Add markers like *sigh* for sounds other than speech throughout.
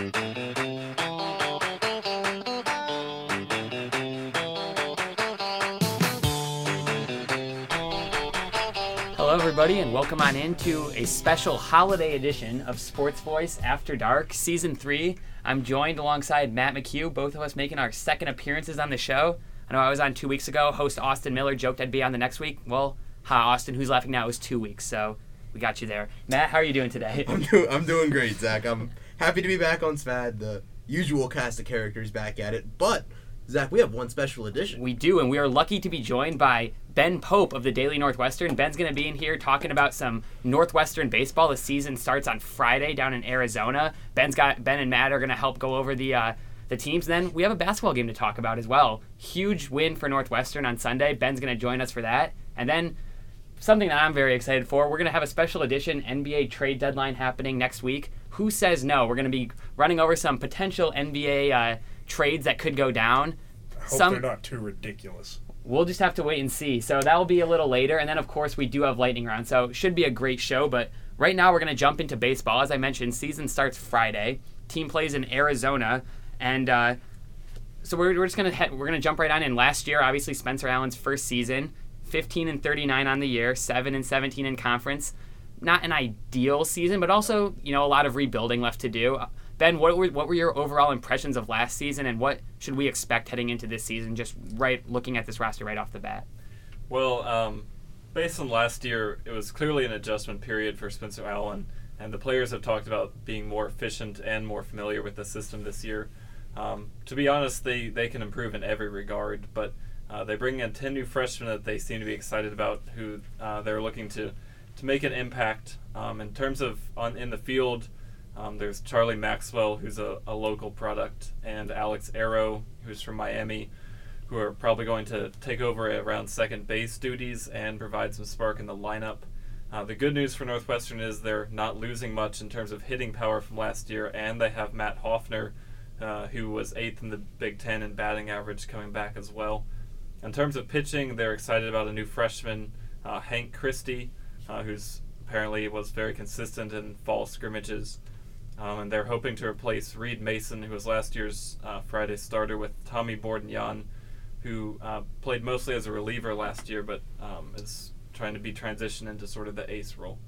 Hello, everybody, and welcome on into a special holiday edition of Sports Voice After Dark, Season 3. I'm joined alongside Matt McHugh, both of us making our second appearances on the show. I know I was on two weeks ago. Host Austin Miller joked I'd be on the next week. Well, ha, Austin, who's laughing now, it was two weeks, so we got you there. Matt, how are you doing today? I'm, do- I'm doing great, Zach. I'm happy to be back on SVAD. The usual cast of characters back at it. But, Zach, we have one special edition. We do, and we are lucky to be joined by Ben Pope of the Daily Northwestern. Ben's going to be in here talking about some Northwestern baseball. The season starts on Friday down in Arizona. Ben's got Ben and Matt are going to help go over the uh, the teams. Then we have a basketball game to talk about as well. Huge win for Northwestern on Sunday. Ben's going to join us for that, and then something that I'm very excited for. We're going to have a special edition NBA trade deadline happening next week. Who says no? We're going to be running over some potential NBA uh, trades that could go down. I hope Some- they're not too ridiculous. We'll just have to wait and see. So that will be a little later. And then, of course, we do have lightning round. So it should be a great show. But right now, we're going to jump into baseball. As I mentioned, season starts Friday. Team plays in Arizona. And uh, so we're, we're just going to we're going to jump right on in. Last year, obviously, Spencer Allen's first season 15 and 39 on the year, 7 and 17 in conference. Not an ideal season, but also, you know, a lot of rebuilding left to do. Ben, what were, what were your overall impressions of last season, and what should we expect heading into this season? Just right looking at this roster right off the bat. Well, um, based on last year, it was clearly an adjustment period for Spencer Allen, and the players have talked about being more efficient and more familiar with the system this year. Um, to be honest, they, they can improve in every regard, but uh, they bring in 10 new freshmen that they seem to be excited about, who uh, they're looking to, to make an impact. Um, in terms of on in the field, um, there's Charlie Maxwell, who's a, a local product, and Alex Erro, who's from Miami who are probably going to take over around second base duties and provide some spark in the lineup. Uh, the good news for Northwestern is they're not losing much in terms of hitting power from last year, and they have Matt Hopfner, uh, who was eighth in the Big Ten in batting average, coming back as well. In terms of pitching, they're excited about a new freshman, uh, Hank Christie, uh, who's apparently was very consistent in fall scrimmages. Um, and they're hoping to replace Reed Mason, who was last year's uh, Friday starter, with Tommy Bordignon, who uh, played mostly as a reliever last year, but um, is trying to be transitioned into sort of the ace role.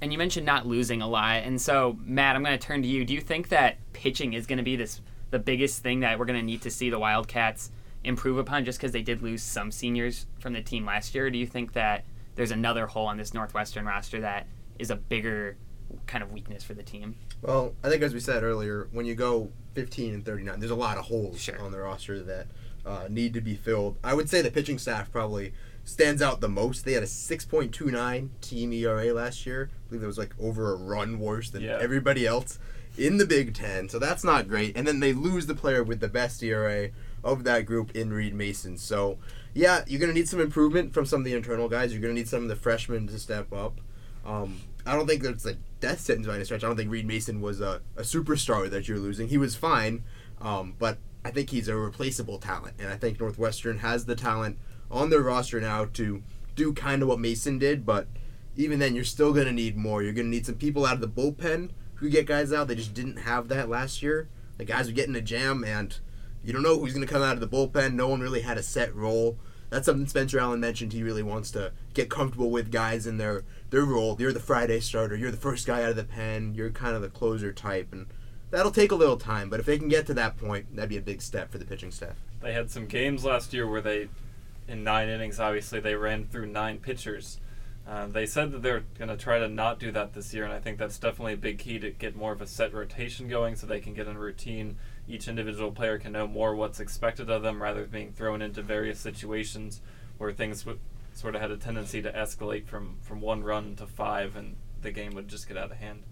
And you mentioned not losing a lot, and so Matt, I'm going to turn to you. Do you think that pitching is going to be this the biggest thing that we're going to need to see the Wildcats improve upon, just because they did lose some seniors from the team last year? Do you think that there's another hole on this Northwestern roster that is a bigger kind of weakness for the team? Well, I think as we said earlier, when you go 15 and 39, there's a lot of holes Sure. on the roster that uh, need to be filled. I would say the pitching staff probably stands out the most. They had a 6.29 team ERA last year. I believe it was like over a run worse than Yeah. everybody else in the Big Ten. So that's not great. And then they lose the player with the best ERA of that group in Reed Mason. So yeah, you're gonna need some improvement from some of the internal guys. You're gonna need some of the freshmen to step up. Um, I don't think that's a death sentence by any stretch. I don't think Reed Mason was a, a superstar that you're losing. He was fine, um, but I think he's a replaceable talent, and I think Northwestern has the talent on their roster now to do kind of what Mason did. But even then, you're still gonna need more. You're gonna need some people out of the bullpen who get guys out. They just didn't have that last year. The guys were getting a jam, and you don't know who's gonna come out of the bullpen. No one really had a set role. That's something Spencer Allen mentioned. He really wants to get comfortable with guys in their their role. You're the Friday starter. You're the first guy out of the pen. You're kind of the closer type, and that'll take a little time. But if they can get to that point, that'd be a big step for the pitching staff. They had some games last year where they, in nine innings, obviously they ran through nine pitchers. Uh, they said that they're going to try to not do that this year, and I think that's definitely a big key to get more of a set rotation going so they can get in routine. Each individual player can know more what's expected of them rather than being thrown into various situations where things would sort of had a tendency to escalate from, from one run to five, and the game would just get out of hand.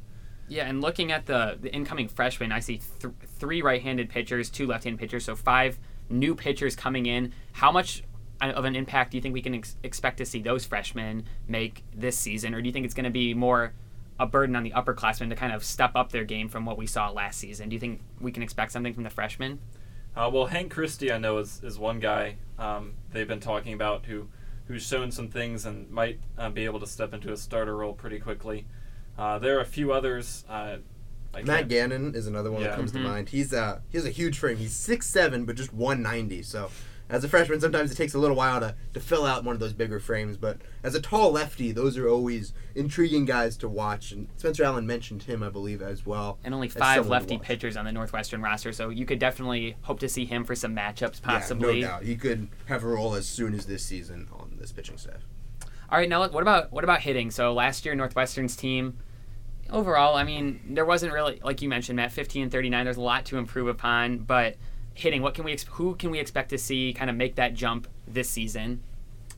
Yeah, and looking at the, the incoming freshmen, I see th- three right-handed pitchers, two left-handed pitchers, so five new pitchers coming in. How much uh, of an impact do you think we can ex- expect to see those freshmen make this season, or do you think it's going to be more a burden on the upperclassmen to kind of step up their game from what we saw last season? Do you think we can expect something from the freshmen? Uh, well, Hank Christie, I know, is, is one guy um, they've been talking about who who's shown some things and might uh, be able to step into a starter role pretty quickly. Uh, there are a few others. Uh, I Matt Gannon is another one Yeah. that comes Mhm. to mind. He's uh he has a huge frame. He's six seven, but just one ninety. So as a freshman, sometimes it takes a little while to, to fill out one of those bigger frames. But as a tall lefty, those are always intriguing guys to watch. And Spencer Allen mentioned him, I believe, as well. and only five lefty pitchers on the Northwestern roster, so you could definitely hope to see him for some matchups, possibly. Yeah, no doubt. He could have a role as soon as this season on this pitching staff. All right, now what about what about hitting? So last year Northwestern's team overall, I mean, there wasn't really like you mentioned, Matt, 15 and 39. There's a lot to improve upon, but hitting, what can we who can we expect to see kind of make that jump this season?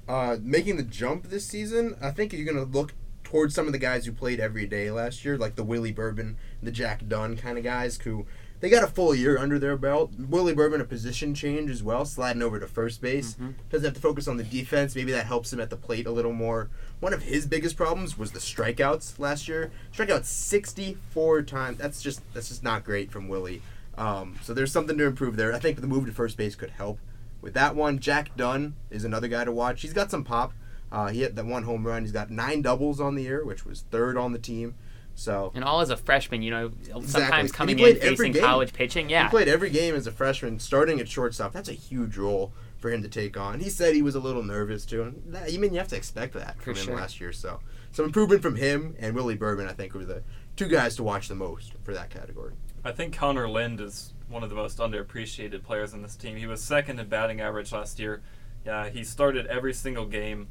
Uh, making the jump this season, I think you're going to look towards some of the guys who played every day last year, like the Willie Bourbon, the Jack Dunn kind of guys who they got a full year under their belt. Willie Bourbon a position change as well, sliding over to first base. Mhm. Doesn't have to focus on the defense. Maybe that helps him at the plate a little more. One of his biggest problems was the strikeouts last year. Strikeouts 64 times. That's just that's just not great from Willie. Um, so there's something to improve there. I think the move to first base could help with that one. Jack Dunn is another guy to watch. He's got some pop. Uh, he hit that one home run. He's got nine doubles on the year, which was third on the team. So And all as a freshman, you know, Exactly. sometimes coming in facing game. college pitching, yeah. he played every game as a freshman, starting at shortstop. That's a huge role for him to take on. He said he was a little nervous too. And that, I mean, you have to expect that For from him last year. So some improvement from him and Willie Bourbon, I think, were the two guys to watch the most for that category. I think Connor Lind is one of the most underappreciated players on this team. He was second in batting average last year. Yeah, he started every single game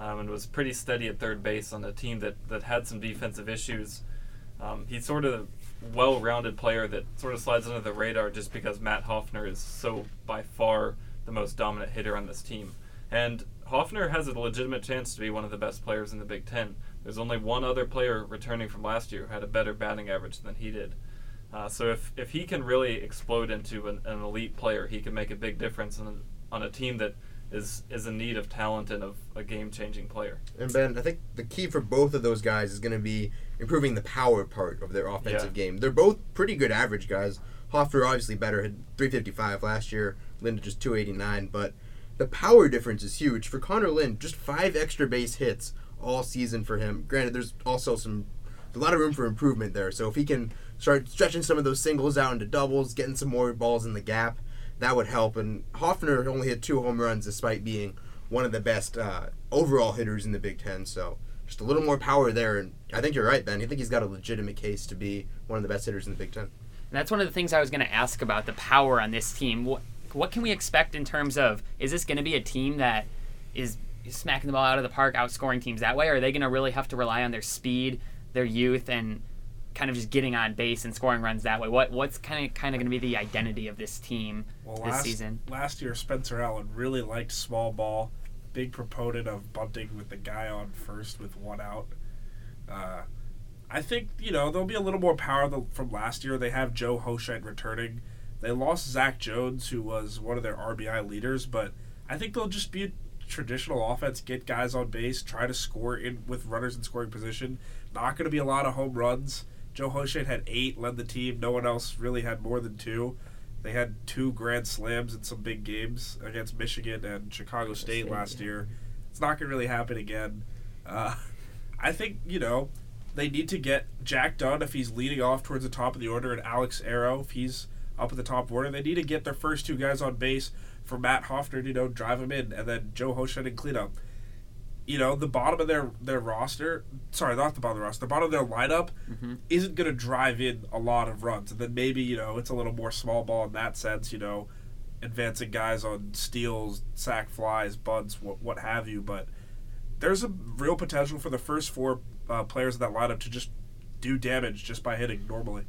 um, and was pretty steady at third base on a team that, that had some defensive issues. Um, he's sort of a well-rounded player that sort of slides under the radar just because Matt Hopfner is so by far the most dominant hitter on this team. And Hopfner has a legitimate chance to be one of the best players in the Big Ten. There's only one other player returning from last year who had a better batting average than he did. Uh, so if, if he can really explode into an, an elite player, he can make a big difference on, on a team that is is in need of talent and of a game changing player. And Ben, I think the key for both of those guys is going to be improving the power part of their offensive Yeah. game. They're both pretty good average guys. Hopfner obviously better, had 355 last year. Linda just 289, but the power difference is huge for Connor Lind. Just five extra base hits all season for him. Granted, there's also some a lot of room for improvement there. So if he can start stretching some of those singles out into doubles, getting some more balls in the gap, that would help. And Hopfner only hit two home runs despite being one of the best uh, overall hitters in the Big Ten. So just a little more power there. And I think you're right, Ben. I think he's got a legitimate case to be one of the best hitters in the Big Ten. And that's one of the things I was going to ask about the power on this team. What, what can we expect in terms of is this going to be a team that is smacking the ball out of the park, outscoring teams that way? Or are they going to really have to rely on their speed, their youth, and kind of just getting on base and scoring runs that way? What what's kind of kind of going to be the identity of this team Well, this last, season? last year, Spencer Allen really liked small ball. Big proponent of bunting with the guy on first with one out. Uh, I think, you know, there'll be a little more power than, from last year. They have Joe Hoscheit returning. They lost Zach Jones, who was one of their RBI leaders, but I think they'll just be a traditional offense, get guys on base, try to score in with runners in scoring position. Not going to be a lot of home runs. Joe Hoscheit had eight, led the team. No one else really had more than two. They had two grand slams in some big games against Michigan and Chicago State State, last yeah. year. It's not going to really happen again. Uh, *laughs* I think, you know, they need to get Jack Dunn if he's leading off towards the top of the order and Alex Erro if he's up at the top order. They need to get their first two guys on base for Matt Hopfner to, you know, drive him in and then Joe Hoscheit and cleanup. You know, the bottom of their, their roster, sorry, not the bottom of the roster, the bottom of their lineup Mm-hmm. isn't going to drive in a lot of runs. And then maybe, you know, it's a little more small ball in that sense, you know, advancing guys on steals, sack flies, bunts, what, what have you. But there's a real potential for the first four uh, players in that lineup to just do damage just by hitting normally.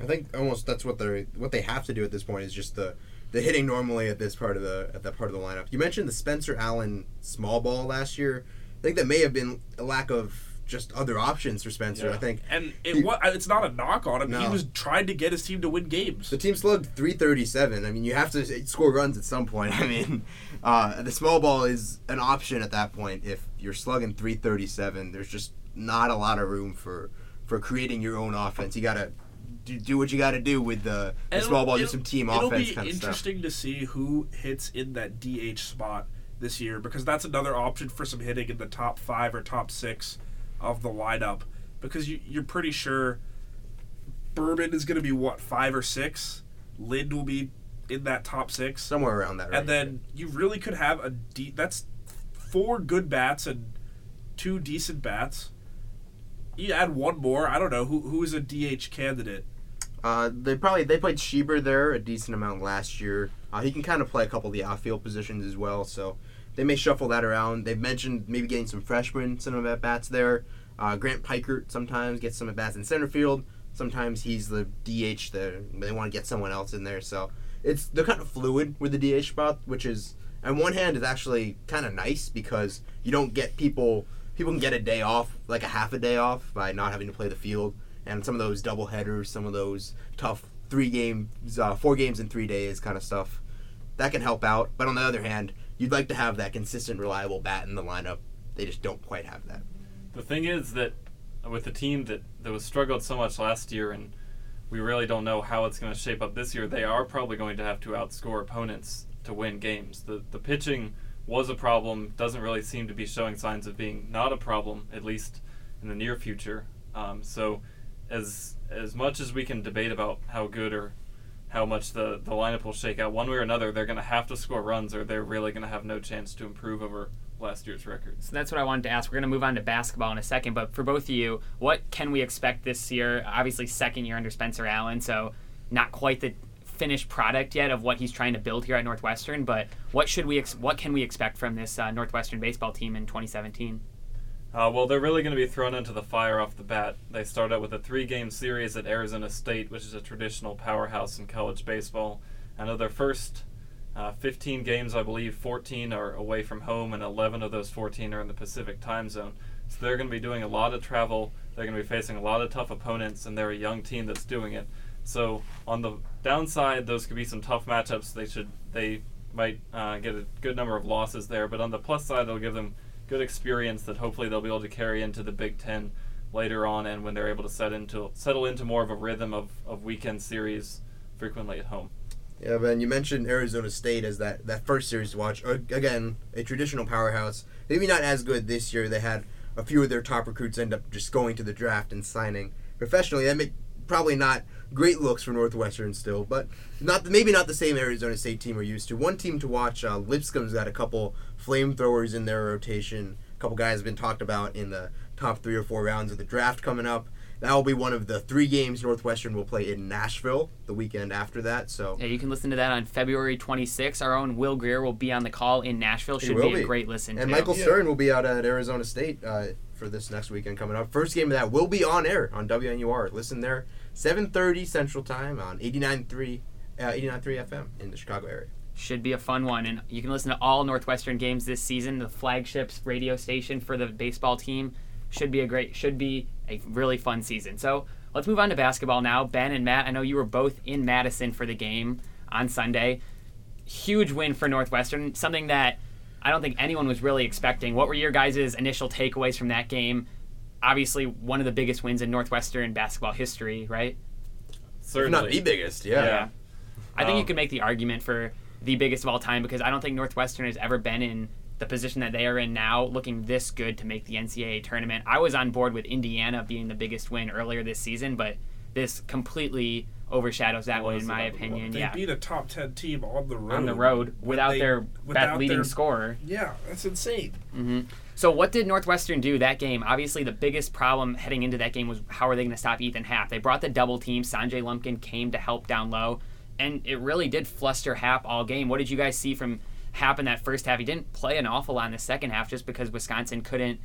I think almost that's what they what they have to do at this point is just the the hitting normally at this part of the at that part of the lineup. You mentioned the Spencer Allen small ball last year. I think that may have been a lack of just other options for Spencer. I think And it, He- wa- it's not a knock on him. He was trying to get his team to win games. the team slugged 337. I mean, you have to score runs at some point. *laughs* I mean, uh, the small ball is an option at that point. If you're slugging 337, there's just not a lot of room for for creating your own offense. You gotta do, do what you gotta do with the, the small it'll- ball, do it'll- some team offense. it'll be of stuff. interesting to see who hits in that DH spot this year because that's another option for some hitting in the top five or top six of the lineup because you, you're pretty sure Bourbon is going to be what five or six. Lind will be in that top six, somewhere around that. Range. and then you really could have a de- that's four good bats and two decent bats. You add one more. I don't know who who is a DH candidate. Uh, they probably they played Schieber there a decent amount last year. Uh, he can kind of play a couple of the outfield positions as well, so they may shuffle that around. They've mentioned maybe getting some freshmen some at bats there. Uh, Grant Pikert sometimes gets some at bats in center field. Sometimes he's the DH. The they want to get someone else in there, so it's they're kind of fluid with the DH spot, which is on one hand is actually kind of nice because you don't get people people can get a day off, like a half a day off by not having to play the field and some of those double headers, some of those tough three games, uh, four games in three days kind of stuff. That can help out. But on the other hand, you'd like to have that consistent, reliable bat in the lineup. They just don't quite have that. The thing is that with a team that, that was struggled so much last year and we really don't know how it's going to shape up this year, they are probably going to have to outscore opponents to win games. The, the pitching was a problem, doesn't really seem to be showing signs of being not a problem, at least in the near future. Um, so as as much as we can debate about how good or how much the, the lineup will shake out, one way or another, they're going to have to score runs or they're really going to have no chance to improve over last year's records. So that's what I wanted to ask. We're going to move on to basketball in a second, but for both of you, what can we expect this year? Obviously, second year under Spencer Allen, so not quite the finished product yet of what he's trying to build here at Northwestern. But what should we ex- what can we expect from this uh, Northwestern baseball team in 2017? Uh, well, they're really going to be thrown into the fire off the bat. They start out with a three game series at Arizona State, which is a traditional powerhouse in college baseball. And of their first uh, 15 games, I believe 14 are away from home, and 11 of those 14 are in the Pacific time zone. So they're going to be doing a lot of travel. They're going to be facing a lot of tough opponents, and they're a young team that's doing it. So on the downside, those could be some tough matchups. They should they might uh, get a good number of losses there, but on the plus side, they'll give them good experience that hopefully they'll be able to carry into the Big Ten later on, and when they're able to set into settle into more of a rhythm of, of weekend series frequently at home. Yeah, Ben, you mentioned Arizona State as that, that first series to watch. Again, a traditional powerhouse. Maybe not as good this year. They had a few of their top recruits end up just going to the draft and signing professionally. That make probably not great looks for Northwestern still, but not maybe not the same Arizona State team we're used to. One team to watch, uh, Lipscomb's got a couple flamethrowers in their rotation. A couple guys have been talked about in the top three or four rounds of the draft coming up. That will be one of the three games Northwestern will play in Nashville the weekend after that. So yeah, you can listen to that on February 26th. Our own Will Greer will be on the call in Nashville. Should be, be, a great listen. And too. Michael Stern will be out at Arizona State uh, for this next weekend coming up. First game of that will be on air on WNUR. Listen there 7:30 Central Time on 89.3 uh, 89.3 FM in the Chicago area. Should be a fun one, and you can listen to all Northwestern games this season. The flagships radio station for the baseball team should be a great, should be a really fun season. So let's move on to basketball now. Ben and Matt, I know you were both in Madison for the game on Sunday. Huge win for Northwestern, something that I don't think anyone was really expecting. What were your guys' initial takeaways from that game? obviously one of the biggest wins in Northwestern basketball history, right? Certainly. If not the biggest, yeah. yeah. I think um, you could make the argument for the biggest of all time because I don't think Northwestern has ever been in the position that they are in now, looking this good to make the NCAA tournament. I was on board with Indiana being the biggest win earlier this season, but this completely overshadows that one in my opinion. They yeah. beat a top ten team on the road. On the road without they, their without leading their, scorer. Yeah, that's insane. Mm-hmm. So what did Northwestern do that game? Obviously, the biggest problem heading into that game was how are they going to stop Ethan Happ? They brought the double team. Sanjay Lumpkin came to help down low, and it really did fluster Happ all game. What did you guys see from Happ in that first half? He didn't play an awful lot in the second half just because Wisconsin couldn't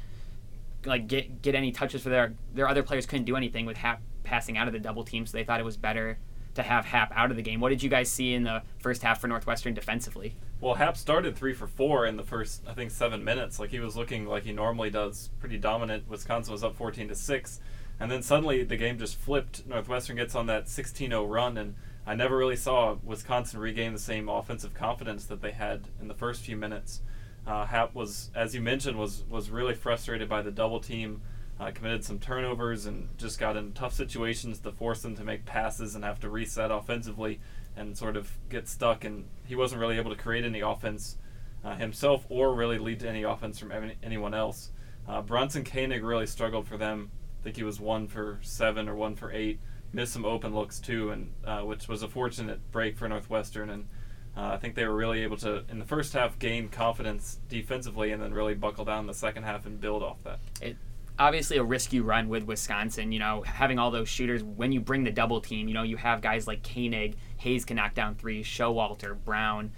like get get any touches for their their other players couldn't do anything with Happ passing out of the double team, so they thought it was better to have Happ out of the game. What did you guys see in the first half for Northwestern defensively? Well, Happ started three for four in the first, I think, seven minutes. Like he was looking like he normally does, pretty dominant. Wisconsin was up 14 to six, and then suddenly the game just flipped. Northwestern gets on that 16-0 run, and I never really saw Wisconsin regain the same offensive confidence that they had in the first few minutes. Uh, Happ was, as you mentioned, was was really frustrated by the double team. Uh, committed some turnovers and just got in tough situations to force them to make passes and have to reset offensively and sort of get stuck. And he wasn't really able to create any offense uh, himself or really lead to any offense from any, anyone else. Uh, Bronson Koenig really struggled for them. I think he was one for seven or one for eight missed some open looks too, and uh, which was a fortunate break for Northwestern. And uh, I think they were really able to, in the first half, gain confidence defensively, and then really buckle down in the second half and build off that. It, obviously a risky run with Wisconsin. You know, having all those shooters when you bring the double team. You know, you have guys like Koenig, Hayes can knock down threes, Showalter, Brown.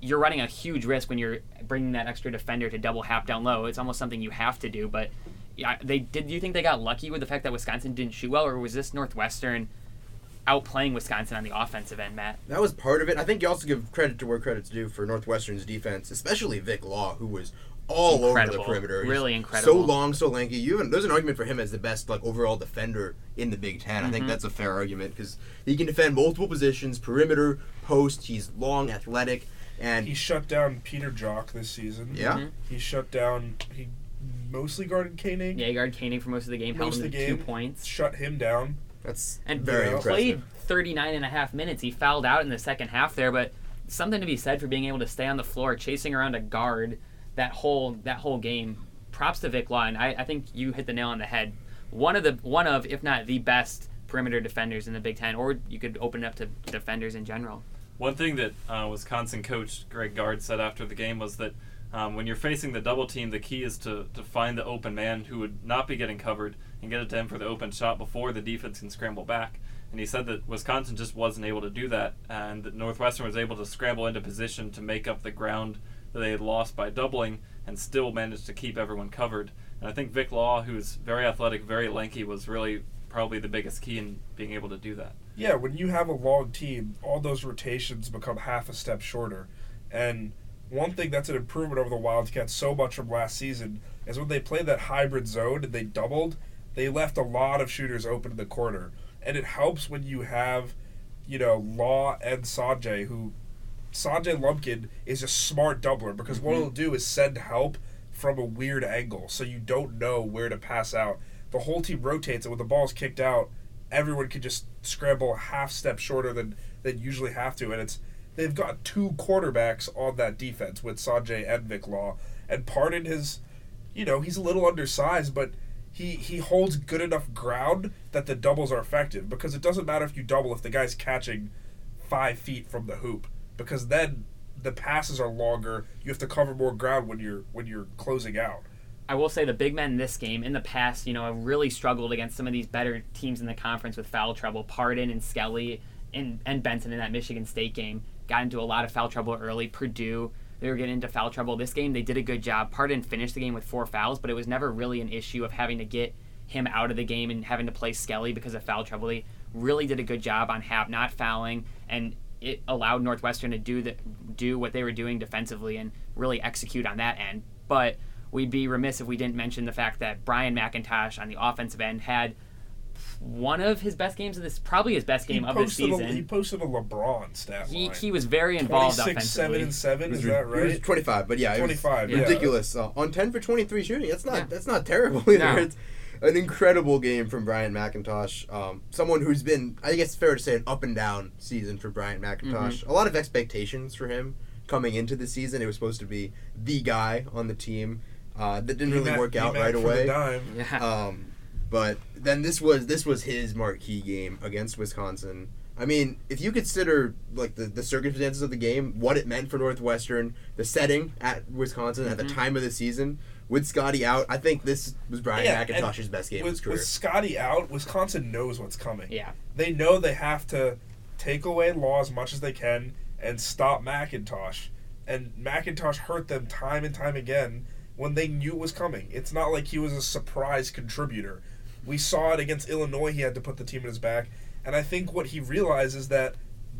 You're running a huge risk when you're bringing that extra defender to double half down low. It's almost something you have to do. But yeah, they did. You think they got lucky with the fact that Wisconsin didn't shoot well, or was this Northwestern? outplaying Wisconsin on the offensive end, Matt. That was part of it. I think you also give credit to where credit's due for Northwestern's defense, especially Vic Law, who was all Incredible. over the perimeter. He's Really incredible. So long, so lanky. You even, there's an argument for him as the best like overall defender in the Big 10 I Mm-hmm. think that's a fair argument because he can defend multiple positions: perimeter, post. He's long, athletic, and He shut down Peter Jok this season. yeah, Mhm. He shut down. He mostly guarded Koenig. Yeah, he guarded Koenig for most of the game, held him of to the two points. Shut him down. that's and very Yeah. played impressive. 39 and a half minutes. He fouled out in the second half there, but something to be said for being able to stay on the floor, chasing around a guard that whole that whole game. Props to Vic Law, and I, I think you hit the nail on the head. One of the one of, if not the best perimeter defenders in the Big Ten, or you could open it up to defenders in general. One thing that uh, Wisconsin coach Greg Gard said after the game was that um, when you're facing the double team, the key is to, to find the open man who would not be getting covered and get it to him for the open shot before the defense can scramble back. And he said that Wisconsin just wasn't able to do that, and that Northwestern was able to scramble into position to make up the ground that they had lost by doubling and still managed to keep everyone covered. And I think Vic Law, who's very athletic, very lanky, was really probably the biggest key in being able to do that. Yeah, when you have a long team, all those rotations become half a step shorter. And one thing that's an improvement over the Wildcats so much from last season is when they played that hybrid zone and they doubled, they left a lot of shooters open in the corner. And it helps when you have, you know, Law and Sanjay, who Sanjay Lumpkin is a smart doubler because what mm-hmm. he'll do is send help from a weird angle so you don't know where to pass out. The whole team rotates, and when the ball's kicked out, everyone can just scramble a half step shorter than they usually have to. And it's they've got two quarterbacks on that defense with Sanjay and Vic Law. And Pardon has, you know, he's a little undersized, but he, he holds good enough ground that the doubles are effective because it doesn't matter if you double if the guy's catching five feet from the hoop because then the passes are longer. You have to cover more ground when you're when you're closing out. I will say the big men in this game in the past, you know, have really struggled against some of these better teams in the conference with foul trouble. Pardon and Skelly and, and Benson in that Michigan State game got into a lot of foul trouble early. Purdue, they were getting into foul trouble. This game, they did a good job. Pardon finished the game with four fouls, but it was never really an issue of having to get him out of the game and having to play Skelly because of foul trouble. They really did a good job on Happ not fouling, and it allowed Northwestern to do the, do what they were doing defensively and really execute on that end. But we'd be remiss if we didn't mention the fact that Brian McIntosh on the offensive end had one of his best games of this, probably his best game he of the season. A, he posted a LeBron stat He, line. he was very involved 26, seven offensively. and seven. It Is was, that it was right? 25, but yeah, 25, yeah. ridiculous. Uh, on 10 for 23 shooting, that's not Yeah. that's not terrible *laughs* either. No. It's an incredible game from Brian McIntosh. Um, someone who's been, I guess, it's fair to say, an up and down season for Brian McIntosh. Mm-hmm. A lot of expectations for him coming into the season. It was supposed to be the guy on the team. Uh, that didn't really He work ma- he out right for the away. dime. Yeah. Um, but then this was this was his marquee game against Wisconsin. I mean, if you consider like the, the circumstances of the game, what it meant for Northwestern, the setting at Wisconsin at the Mhm. time of the season, with Scotty out, I think this was Brian Yeah, McIntosh's best game of his career. with Scotty out, Wisconsin knows what's coming. yeah. They know they have to take away Law as much as they can and stop McIntosh. And McIntosh hurt them time and time again when they knew it was coming. It's not like he was a surprise contributor. We saw it against Illinois. He had to put the team in his back. And I think what he realized is that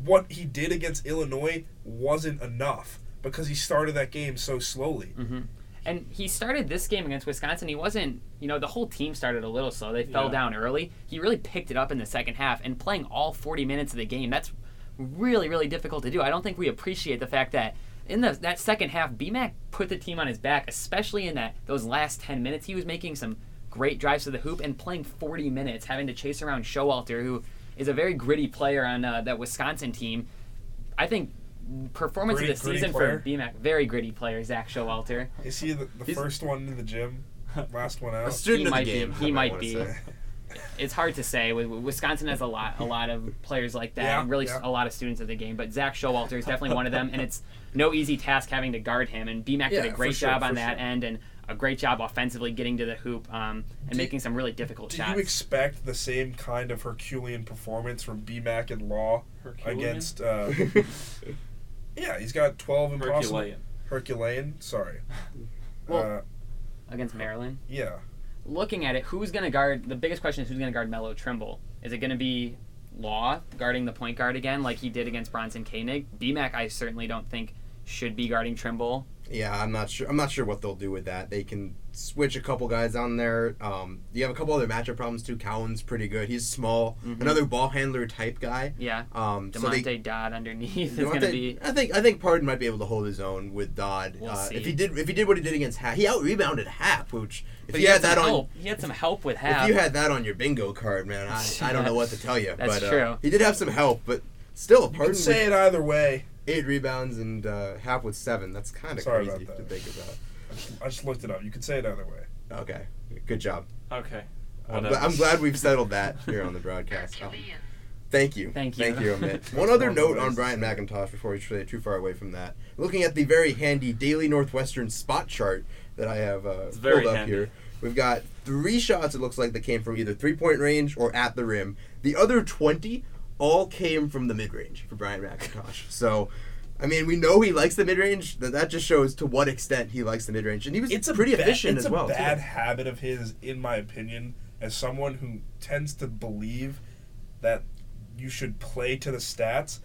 what he did against Illinois wasn't enough because he started that game so slowly. hmm And he started this game against Wisconsin. He wasn't, you know, the whole team started a little slow. They fell Yeah. down early. He really picked it up in the second half and playing all 40 minutes of the game. That's really, really difficult to do. I don't think we appreciate the fact that in the that second half, BMAC put the team on his back, especially in that those last 10 minutes. He was making some great drives to the hoop and playing 40 minutes, having to chase around Showalter, who is a very gritty player on uh, that Wisconsin team. I think performance Gritty- of the season player? for BMAC, very gritty player, Zak Showalter. Is he the, the He's- first one in the gym? *laughs* Last one out. a out? student he of the might be- game. he might be. say. *laughs* it's hard to say. Wisconsin has a lot, a lot of players like that, Yeah, and really yeah. a lot of students of the game. But Zak Showalter is definitely one of them, and it's no easy task having to guard him. And BMAC Yeah, did a for great sure, job on that sure. end, and a great job offensively getting to the hoop um, and Do- making some really difficult Do shots. you expect the same kind of Herculean performance from BMAC and Law Herculean? against? Uh, *laughs* yeah, he's got twelve impossible. Herculean. Herculean. Sorry. Well- *laughs* uh, against Maryland. yeah. Looking at it, who's going to guard? The biggest question is who's going to guard Melo Trimble. Is it going to be Law guarding the point guard again, like he did against Bronson Koenig? BMAC, I certainly don't think should be guarding Trimble. Yeah, I'm not sure. I'm not sure what they'll do with that. They can switch a couple guys on there. Um, you have a couple other matchup problems too. Cowan's pretty good. He's small, Mhm. another ball handler type guy. Yeah, Um, so they, Dodd underneath *laughs* is going to be. I think I think Pardon might be able to hold his own with Dodd. We'll uh, see. If he did, if he did what he did against Happ, he out rebounded Happ. Which if But you he had that some on. He had some help with half. if you had that on your bingo card, man, I, I don't know what to tell you. *laughs* That's but, uh, true. he did have some help, but still, You Pardon can say it either way. Eight rebounds and uh, Happ with seven. That's kind of crazy about to think about. I just, I just looked it up. You can say it either way. Okay, good job. Okay. I'm, gl- I'm glad we've settled that here on the broadcast. *laughs* Um, thank you. Thank you. Thank you, Amit. *laughs* One other one of the note on to Bryant say it. McIntosh before we stray too far away from that. Looking at the very handy Daily Northwestern spot chart that I have uh, pulled up handy. here, we've got three shots. It looks like that came from either three point range or at the rim. The other twenty all came from the mid range for Brian McIntosh. So. I mean, we know he likes the mid range. That that just shows to what extent he likes the mid range, and he was It's a pretty ba- efficient it's as well. a too. bad habit of his, in my opinion, as someone who tends to believe that you should play to the stats.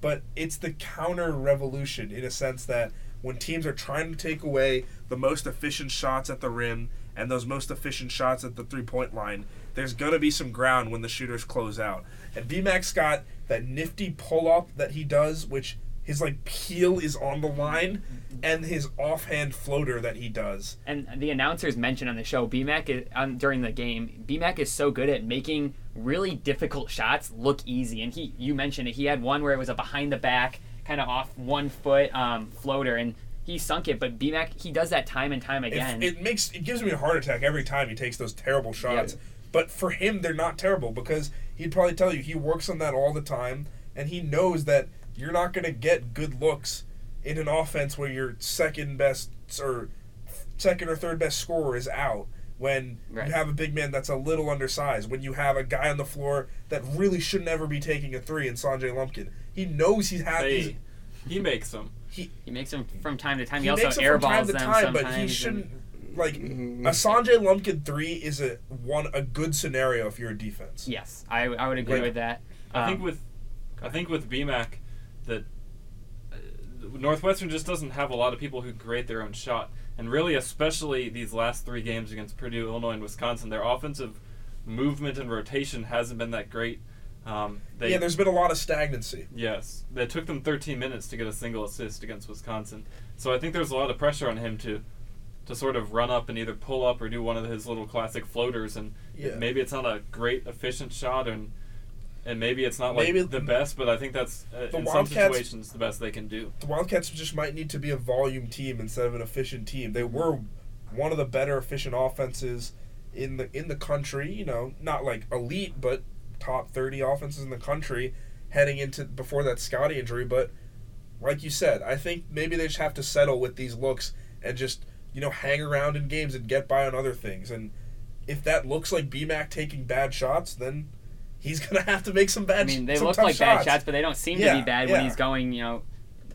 But it's the counter revolution in a sense that when teams are trying to take away the most efficient shots at the rim and those most efficient shots at the three point line, there's gonna be some ground when the shooters close out. And BMAX got that nifty pull up that he does, which his like peel is on the line, and his offhand floater that he does. And the announcers mentioned on the show, BMAC is, um, during the game, BMAC is so good at making really difficult shots look easy. And he, you mentioned it, he had one where it was a behind the back, kind of off one foot um, floater, and he sunk it. But BMAC, he does that time and time again. it makes it gives me a heart attack every time he takes those terrible shots. Yep. But for him, they're not terrible because he'd probably tell you he works on that all the time, and he knows that you're not going to get good looks in an offense where your second best or second or third best scorer is out. When Right. you have a big man that's a little undersized, when you have a guy on the floor that really should never be taking a three in Sanjay Lumpkin, he knows he's happy. Hey, he makes them. He, he makes them from time to time. He, he also makes them time airballs them time, but sometimes. he shouldn't. Like Mhm. a Sanjay Lumpkin three is a one a good scenario if you're a defense. Yes, I, I would agree Like, with that. I think Um, with I think with BMAC that uh, Northwestern just doesn't have a lot of people who create their own shot, and really, especially these last three games against Purdue, Illinois, and Wisconsin, their offensive movement and rotation hasn't been that great. Um, they, yeah, there's been a lot of stagnancy. Yes, it took them 13 minutes to get a single assist against Wisconsin. So I think there's a lot of pressure on him to to sort of run up and either pull up or do one of his little classic floaters and Yeah. maybe it's not a great efficient shot and and maybe it's not like Maybe- the best, but I think that's uh, in some situations the best they can do. The Wildcats just might need to be a volume team instead of an efficient team. They were one of the better efficient offenses in the in the country. You know, not like elite, but top 30 offenses in the country heading into before that Scotty injury. But like you said, I think maybe they just have to settle with these looks and just you know hang around in games and get by on other things. And if that looks like BMAC taking bad shots, then he's *laughs* gonna have to make some bad. I mean, they look like bad shots, but they don't seem to be bad yeah. when he's going, you know,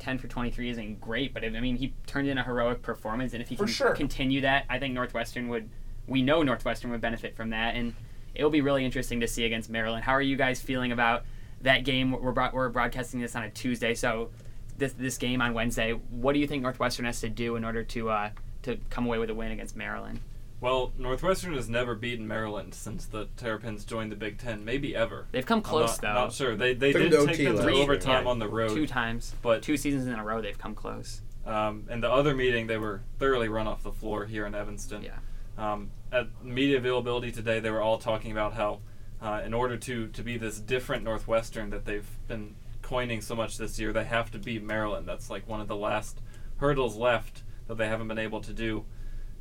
10 for 23 isn't great, but I mean, he turned in a heroic performance, and if he For can sure. continue that, I think Northwestern would, we know Northwestern would benefit from that, and it'll be really interesting to see against Maryland. How are you guys feeling about that game? We're, broad- we're broadcasting this on a Tuesday, so this, this game on Wednesday, what do you think Northwestern has to do in order to, uh, to come away with a win against Maryland? Well, Northwestern has never beaten Maryland since the Terrapins joined the Big Ten, maybe ever. They've come I'm close, not, though. Not sure. They they Took did them take OT them to last overtime Yeah, on the road. Two times. But Two seasons in a row, they've come close. Um, and the other meeting, they were thoroughly run off the floor here in Evanston. Yeah. Um, at media availability today, they were all talking about how, uh, in order to, to be this different Northwestern that they've been coining so much this year, they have to beat Maryland. That's like one of the last hurdles left that they haven't been able to do.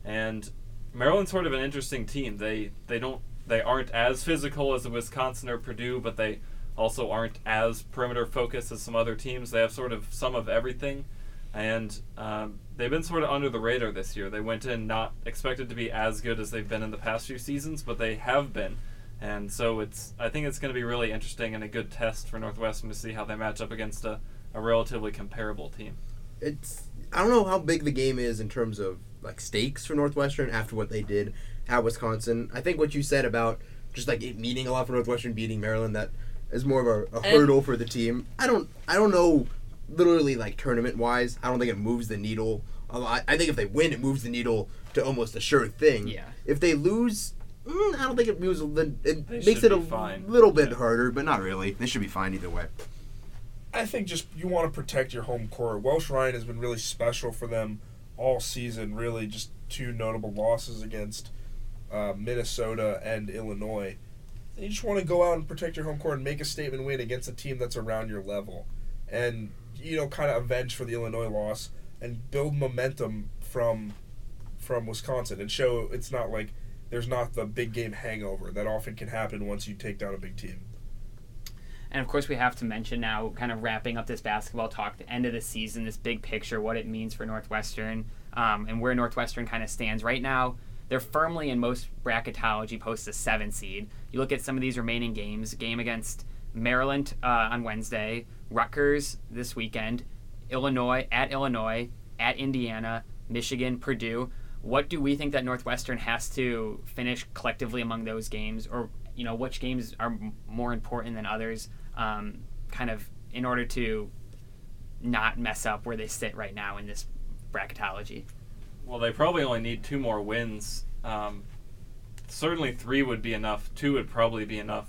And Maryland's sort of an interesting team. They they don't they aren't as physical as Wisconsin or Purdue, but they also aren't as perimeter focused as some other teams. They have sort of some of everything, and um, they've been sort of under the radar this year. They went in not expected to be as good as they've been in the past few seasons, but they have been. And so it's I think it's going to be really interesting and a good test for Northwestern to see how they match up against a, a relatively comparable team. It's I don't know how big the game is in terms of like stakes for Northwestern after what they did at Wisconsin. I think what you said about just like it meaning a lot for Northwestern beating Maryland that is more of a, a And- hurdle for the team. I don't I don't know literally like tournament wise. I don't think it moves the needle a lot. I think if they win, it moves the needle to almost a sure thing. Yeah. If they lose. mm, I don't think it moves. the- It They makes it a fine. little bit Yeah. harder, but not really. They should be fine either way. I think just you want to protect your home court. Welsh Ryan has been really special for them all season. Really, just two notable losses against uh, Minnesota and Illinois. You just want to go out and protect your home court and make a statement win against a team that's around your level, and you know, kind of avenge for the Illinois loss and build momentum from from Wisconsin and show it's not like there's not the big game hangover that often can happen once you take down a big team. And of course, we have to mention now, kind of wrapping up this basketball talk, the end of the season, this big picture, what it means for Northwestern, um, and where Northwestern kind of stands right now. They're firmly in most bracketology posts a seven seed. You look at some of these remaining games: game against Maryland uh, on Wednesday, Rutgers this weekend, Illinois at Illinois, at Indiana, Michigan, Purdue. What do we think that Northwestern has to finish collectively among those games, or you know, which games are m- more important than others? Um, kind of in order to not mess up where they sit right now in this bracketology. Well, they probably only need two more wins. Um, certainly three would be enough. Two would probably be enough.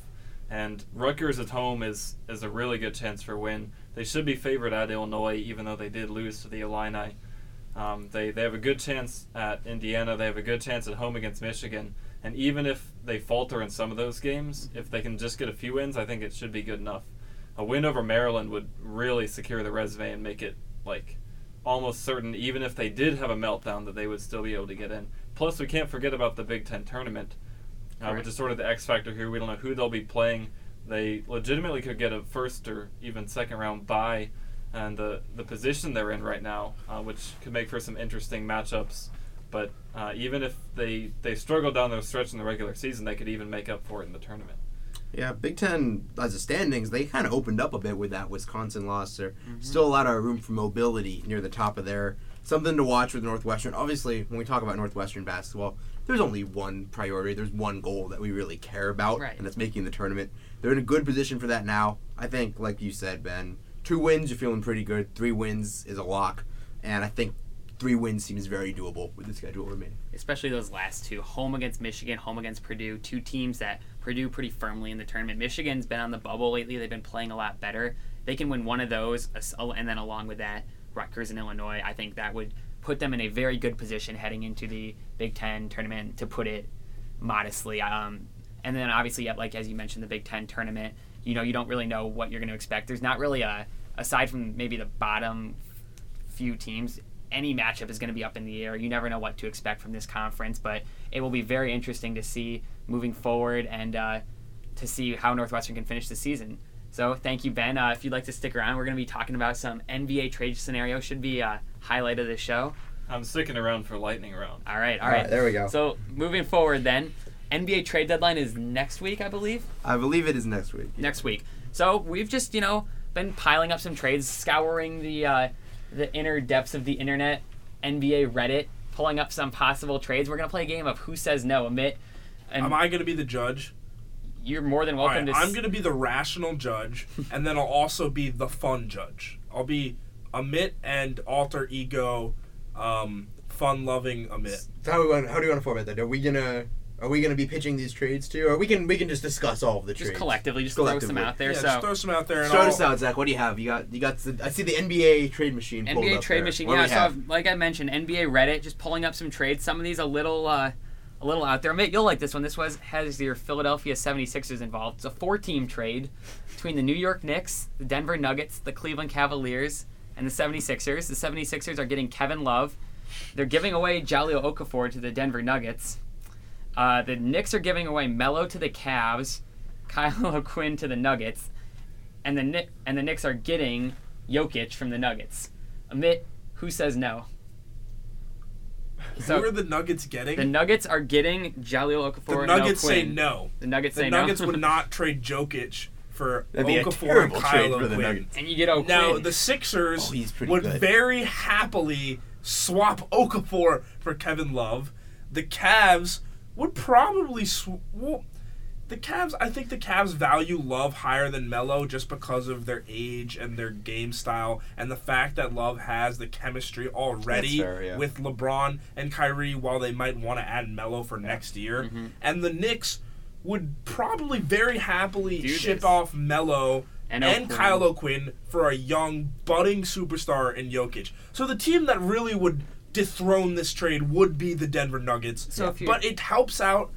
And Rutgers at home is is a really good chance for win. They should be favored at Illinois, even though they did lose to the Illini. Um, they they have a good chance at Indiana. They have a good chance at home against Michigan. And even if they falter in some of those games, if they can just get a few wins, I think it should be good enough. A win over Maryland would really secure the resume and make it like almost certain, even if they did have a meltdown, that they would still be able to get in. Plus, we can't forget about the Big Ten tournament, uh, Correct. which is sort of the X factor here. We don't know who they'll be playing. They legitimately could get a first or even second round bye, and the the position they're in right now, uh, which could make for some interesting matchups. But uh, even if they they struggle down their stretch in the regular season, they could even make up for it in the tournament. Yeah, Big Ten as a standings, they kind of opened up a bit with that Wisconsin loss. There's Mm-hmm. still a lot of room for mobility near the top of there. Something to watch with Northwestern. Obviously, when we talk about Northwestern basketball, there's only one priority. There's one goal that we really care about, Right. and that's making the tournament. They're in a good position for that now. I think, like you said, Ben, two wins, you're feeling pretty good. Three wins is a lock, and I think three wins seems very doable with the schedule remaining. especially those last two home against Michigan, home against Purdue, two teams that Purdue pretty firmly in the tournament. Michigan's been on the bubble lately, they've been playing a lot better. They can win one of those, and then along with that, Rutgers and Illinois, I think that would put them in a very good position heading into the Big Ten tournament, to put it modestly. Um, and then obviously, like as you mentioned, the Big Ten tournament, you know, you don't really know what you're going to expect. There's not really a, aside from maybe the bottom few teams, any matchup is going to be up in the air. You never know what to expect from this conference, but it will be very interesting to see moving forward and uh, to see how Northwestern can finish the season. So thank you, Ben. Uh, if you'd like to stick around, we're going to be talking about some NBA trade scenario. Should be a highlight of the show. I'm sticking around for lightning round. All right, all All right. right, there we go. So moving forward, then NBA trade deadline is next week, I believe. I believe it is next week. next week. So we've just you know been piling up some trades, scouring the uh, the inner depths of the internet, NBA Reddit, pulling up some possible trades. We're gonna play a game of Who Says No. Amit, and Am I going to be the judge? you're more than welcome right, to. I'm s- going to be the rational judge, and then I'll also be the fun judge. I'll be Amit and alter ego, um, fun-loving Amit. So how, we want, how do you want to format that? Are we gonna are we gonna be pitching these trades too, or we can we can just discuss all of the just trades? collectively, just collectively. throw some Collectively. out there. yeah, so just throw some out there. And Start I'll, us out, Zach. What do you have? You got you got. The, I see the NBA trade machine. pulled NBA up trade there. machine. What Yeah, so? I've- like I mentioned, NBA Reddit, just pulling up some trades. Some of these a little uh, a little out there. Amit, you'll like this one. This was has your Philadelphia 76ers involved. It's a four-team trade between the New York Knicks, the Denver Nuggets, the Cleveland Cavaliers, and the 76ers. The 76ers are getting Kevin Love. They're giving away Jahlil Okafor to the Denver Nuggets. Uh, the Knicks are giving away Melo to the Cavs, *laughs* Kyle O'Quinn to the Nuggets, and the Kni- and the Knicks are getting Jokic from the Nuggets. Amit, who says no? Who are the Nuggets getting? The Nuggets are getting Jahlil Okafor. The and Nuggets say no. The Nuggets say no. The say Nuggets no. would *laughs* not trade Jokic for That'd be a Okafor and terrible Kyle trade for the O'Quinn. Nuggets. and you get O'Quinn. Now the Sixers Oh, he's pretty would good. very happily swap Okafor for Kevin Love. The Cavs would probably sw- well, the Cavs. I think the Cavs value Love higher than Melo just because of their age and their game style, and the fact that Love has the chemistry already That's fair, yeah. with LeBron and Kyrie. While they might want to add Melo for next year, Mm-hmm. and the Knicks would probably very happily Do ship this. off Melo And and, O'Quinn. Kyle O'Quinn for a young, budding superstar in Jokic. So the team that really would dethrone this trade would be the Denver Nuggets. So if but it helps out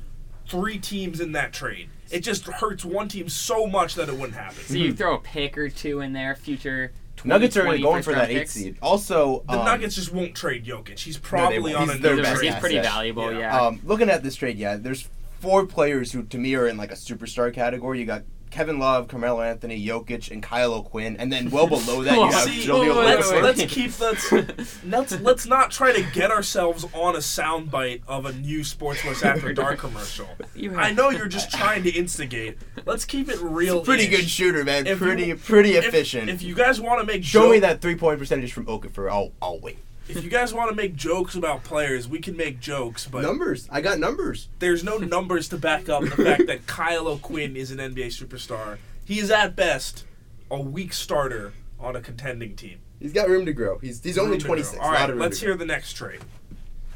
three teams in that trade. It just hurts one team so much that it wouldn't happen. so you throw a pick or two in there, future. 20, Nuggets are 20 going for that eight seed. Also, the um, Nuggets just won't trade Jokic. He's probably won't. on He's a their new best trade. He's pretty valuable, Yeah. yeah. Um, looking at this trade, yeah, there's four players who to me are in like a superstar category. You got Kevin Love, Carmelo Anthony, Jokic, and Kyle O'Quinn, and then well below that you *laughs* have See, Jahlil wait, let's, wait, Okafor. wait. let's keep let's, let's let's not try to get ourselves on a soundbite of a new Sports After Dark commercial. *laughs* I know you're just trying to instigate. Let's keep it real. Pretty good shooter, man. If pretty you- pretty If, efficient. if you guys want to make sure Show joke- me that three point percentage from Okafor. I'll I'll wait. If you guys want to make jokes about players, we can make jokes, but numbers. I got numbers. there's no numbers to back up the fact that Kyle O'Quinn is an NBA superstar. He is at best a weak starter on a contending team. He's got room to grow. He's he's only Room to grow. 26. All lot right, of room let's hear the next trade.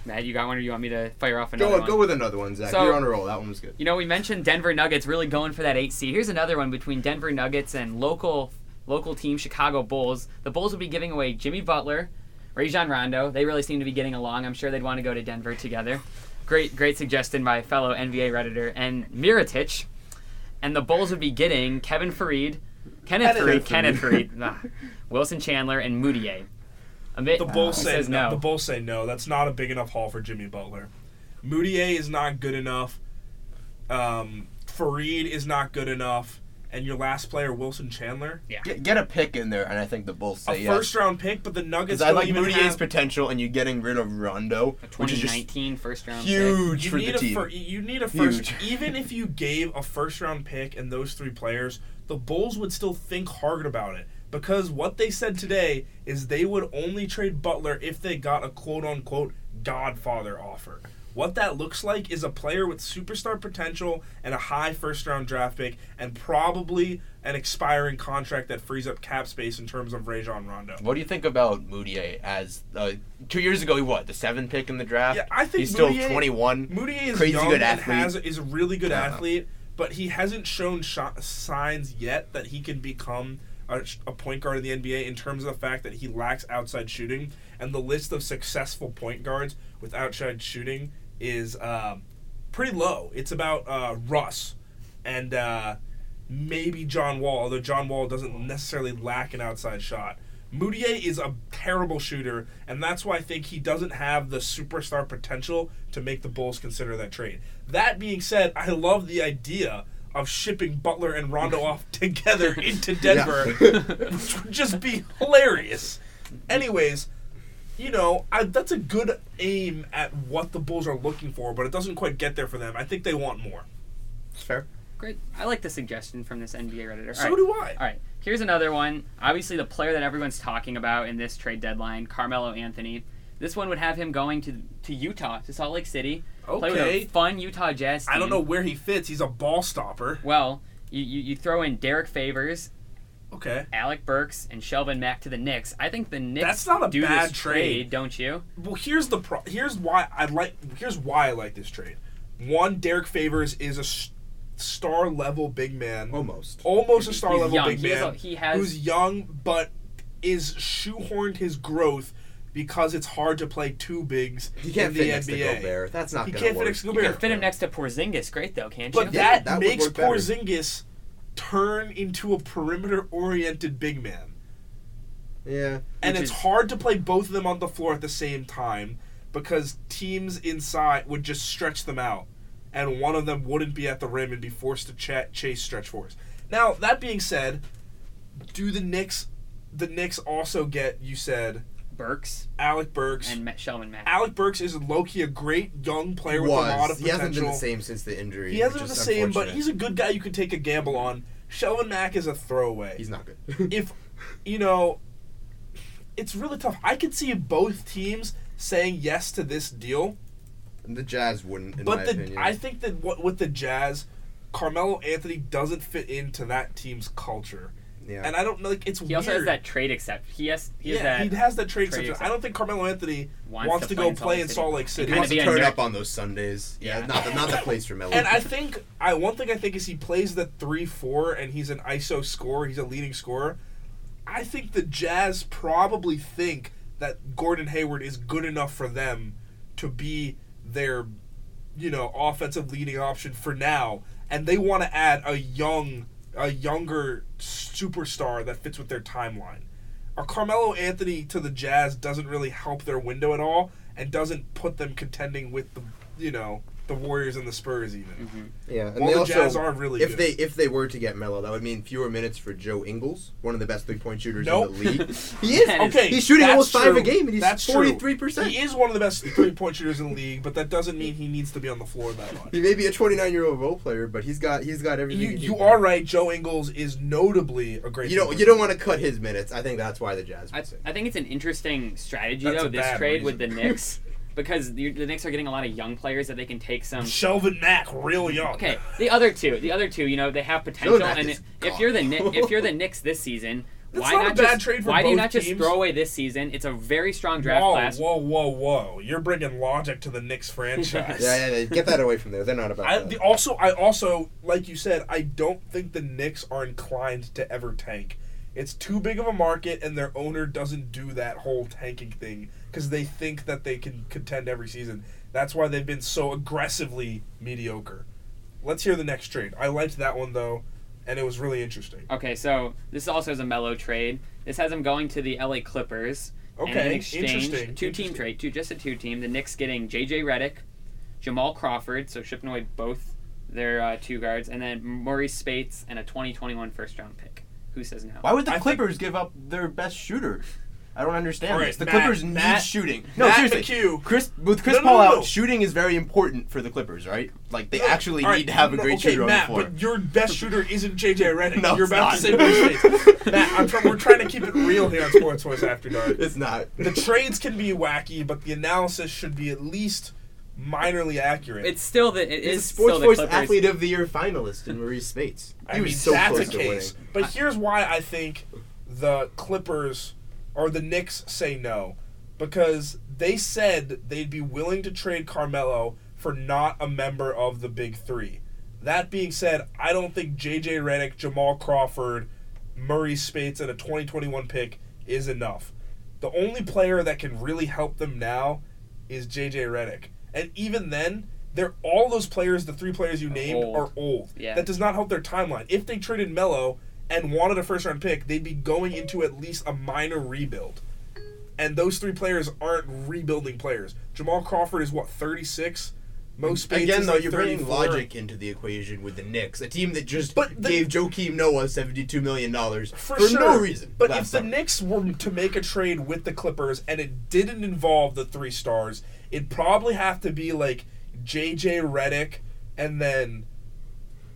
Matt, you got one, or you want me to fire off another Go one? go with another one, Zach. So- You're on a roll. That one was good. You know, we mentioned Denver Nuggets really going for that eight seed. Here's another one between Denver Nuggets and local local team Chicago Bulls. The Bulls will be giving away Jimmy Butler, Rajon Rondo. They really seem to be getting along. I'm sure they'd want to go to Denver together. Great, great suggestion by fellow NBA redditor and Miritich. And the Bulls would be getting Kevin Faried, Kenneth Kenneth Faried, Kenneth Faried, ah, Wilson Chandler, and Mudiay. Amit, The Bulls who say says no. no. The Bulls say no. That's not a big enough haul for Jimmy Butler. Mudiay is not good enough. Um, Faried is not good enough. And your last player, Wilson Chandler, Get, get a pick in there, and I think the Bulls a say yes. first round pick, but the Nuggets Because I like even Mudiay's have. potential, and you're getting rid of Rondo, A which is just 2019 first round pick. huge You for need the a team. fir- you need a first. Huge. *laughs* even if you gave a first round pick and those three players, the Bulls would still think hard about it because what they said today is they would only trade Butler if they got a quote unquote Godfather offer. What that looks like is a player with superstar potential and a high first round draft pick, and probably an expiring contract that frees up cap space in terms of Rajon Rondo. What do you think about Mudiay as uh, two years ago? He what the seventh pick in the draft? Yeah, I think he's still 21. Mudiay is Crazy young good and athlete. has is a really good Yeah. athlete, but he hasn't shown sh- signs yet that he can become a, a point guard in the NBA in terms of the fact that he lacks outside shooting. And the list of successful point guards with outside shooting is um, pretty low. It's about uh, Russ and uh, maybe John Wall, although John Wall doesn't necessarily lack an outside shot. Mudiay is a terrible shooter, and that's why I think he doesn't have the superstar potential to make the Bulls consider that trade. That being said, I love the idea of shipping Butler and Rondo off *laughs* together into Denver, *laughs* which would just be hilarious. Anyways, you know, I, that's a good aim at what the Bulls are looking for, but it doesn't quite get there for them. I think they want more. Fair. Great. I like the suggestion from this NBA redditor. So All right. do I. All right, here's another one. Obviously, the player that everyone's talking about in this trade deadline, Carmelo Anthony. This one would have him going to to Utah, to Salt Lake City. Play with Okay. a fun Utah Jazz team. I don't know where he fits. He's a ball stopper. Well, you, you, you throw in Derrick Favors, Okay. Alec Burks, and Shelvin Mack to the Knicks. I think the Knicks That's not a do bad this trade. don't you? Well, here's the pro- here's why I like here's why I like this trade. One, Derrick Favors is a s- star level big man, Almost. almost a star He's level young. big He has man a- he has- who's young but is shoehorned his growth because it's hard to play two bigs He can't in fit the next to NBA. Gobert. That's not He can't fit next to You can fit him next to Porzingis. Great though, can't But you? that, that makes work better. Porzingis turn into a perimeter oriented big man. Yeah. and Which it's is- hard to play both of them on the floor at the same time because teams inside would just stretch them out and one of them wouldn't be at the rim and be forced to cha- chase stretch fours. Now that being said, do the Knicks the Knicks also get you said Burks Alec Burks? and Matt, Shelvin Mack. Alec Burks is low key a great young player with a lot Was of he hasn't been the same since the injury. He hasn't which been the is same, but unfortunate. he's a good guy you can take a gamble on. Shelvin Mack is a throwaway. he's not good. *laughs* if you know, it's really tough. I could see both teams saying yes to this deal, the Jazz wouldn't, in but my the opinion. I think that what with the Jazz, Carmelo Anthony doesn't fit into that team's culture, yeah. and I don't know. Like it's he weird. also has that trade accept. He has he has yeah, that he has that trade trade exception. I don't think Carmelo Anthony Wants wants, to to, go play in Salt Lake City. he wants to turn up on those Sundays. Yeah, Yeah. not the, not the place for *laughs* Melo. And I think I one thing I think is he plays the three four and he's an ISO scorer. He's a leading scorer. I think the Jazz probably think that Gordon Hayward is good enough for them to be their, you know, offensive leading option for now, and they want to add a young, a younger superstar that fits with their timeline. A Carmelo Anthony to the Jazz doesn't really help their window at all, and doesn't put them contending with the, you know, the Warriors and the Spurs even. Mm-hmm. yeah, and Well, they the also, Jazz are really if good. they if they were to get Melo, that would mean fewer minutes for Joe Ingles, one of the best three point shooters Nope. in the league. *laughs* *laughs* he is Okay, He's shooting that's almost five true. a game, and he's That's forty three percent. He is one of the best three point shooters in the league, but that doesn't mean he needs to be on the floor that much. He may be a 29 year old role player, but he's got he's got everything. You, you are right. Joe Ingles is notably a great. You don't three-point you don't want to cut his minutes. I think that's why the Jazz. I, I think it's an interesting strategy That's though. This bad trade with the reason. Knicks *laughs* because the, the Knicks are getting a lot of young players that they can take some. Shelvin Mack, real young. Okay, the other two, the other two, you know, they have potential, Mack and is if you're the Kni- if you're the Knicks this season, That's why not a not bad just trade for why do you both not just teams. throw away this season? It's a very strong draft whoa, class. whoa, whoa, whoa! You're bringing logic to the Knicks *laughs* franchise. Yeah, yeah, yeah, get that away from there. They're not about I, that. the, also, I also, like you said, I don't think the Knicks are inclined to ever tank. It's too big of a market, and their owner doesn't do that whole tanking thing because they think that they can contend every season. That's why they've been so aggressively mediocre. Let's hear the next trade. I liked that one though, and it was really interesting. Okay, so this also is a Melo trade. This has them going to the LA Clippers. and Okay, in exchange, interesting, two team trade, two just a two team. The Knicks getting JJ Redick, Jamal Crawford, so shipping away both their uh, two guards, and then Marreese Speights and a 2021 first round pick. Who says no? Why would the I think- Clippers give up their best shooter? I don't understand All right, this. The Matt- Clippers need Matt- shooting. No, Matt seriously. McHugh. Chris with Chris No, no, Paul no, out, shooting is very important for the Clippers, right? Like they actually all right, need to have a great okay, shooter Matt, on the floor. But your best shooter isn't JJ Redick. *laughs* No, You're it's about not. to say Marreese Speights. *laughs* Matt, I'm try- we're trying to keep it real here on Sports Voice After Dark. it's not. The trades can be wacky, but the analysis should be at least minorly accurate. It's still the it He's is Sports still Voice Clippers. Athlete of the Year finalist in Marreese Speights. He I was mean, so that's close a to case. winning. But here's why I think the Clippers or the Knicks say no. Because they said they'd be willing to trade Carmelo for not a member of the Big Three. That being said, I don't think JJ Redick, Jamal Crawford, Murray Speights, and a 2021 pick is enough. The only player that can really help them now is JJ Redick. And even then, they're all those players, the three players you named, old. are old. Yeah. That does not help their timeline. If they traded Melo and wanted a first round pick, they'd be going into at least a minor rebuild. And those three players aren't rebuilding players. Jamal Crawford is what, 36? Most Speights Again, though, like you're bringing logic into the equation with the Knicks, a team that just But the- gave Joakim Noah $72 million For, for, sure. no reason. But if the summer. Knicks were to make a trade with the Clippers and it didn't involve the three stars, it'd probably have to be like JJ Redick and then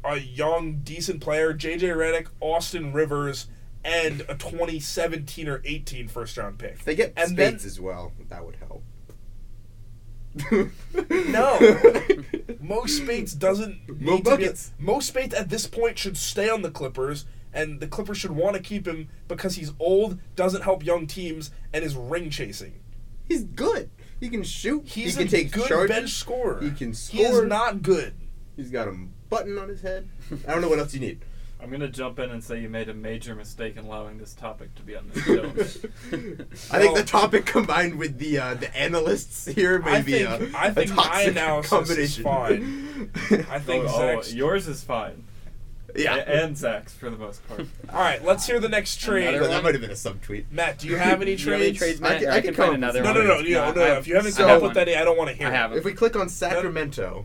a young, decent player, JJ Redick, Austin Rivers, and a 2017 or 18 first round pick. If they get and then- as well, that would help. *laughs* No. Mo Speights doesn't *laughs* Mo need to be. buckets. Mo Speights at this point should stay on the Clippers, and the Clippers should want to keep him because he's old, doesn't help young teams, and is ring chasing. He's good. He can shoot. He's he can a take good charges. bench scorer. He can score. He is not good. He's got a button on his head. I don't know what else you need. I'm gonna jump in and say you made a major mistake in allowing this topic to be on this show. *laughs* I think the topic combined with the uh, the analysts here may I be think- a, I a think my toxic analysis is combination. I *laughs* think oh, oh, Zach's. yours is fine. yeah, A- and Zach's for the most part. *laughs* All right, let's hear the next trade. Another that might have been a subtweet. Matt, do you have any Do you have any trades? trades, I can- Or I I can can come find another No, one. no, no, no, no, I no. If you haven't I come have up one. with any, I don't want to hear. I them. have 'em. If we click on Sacramento,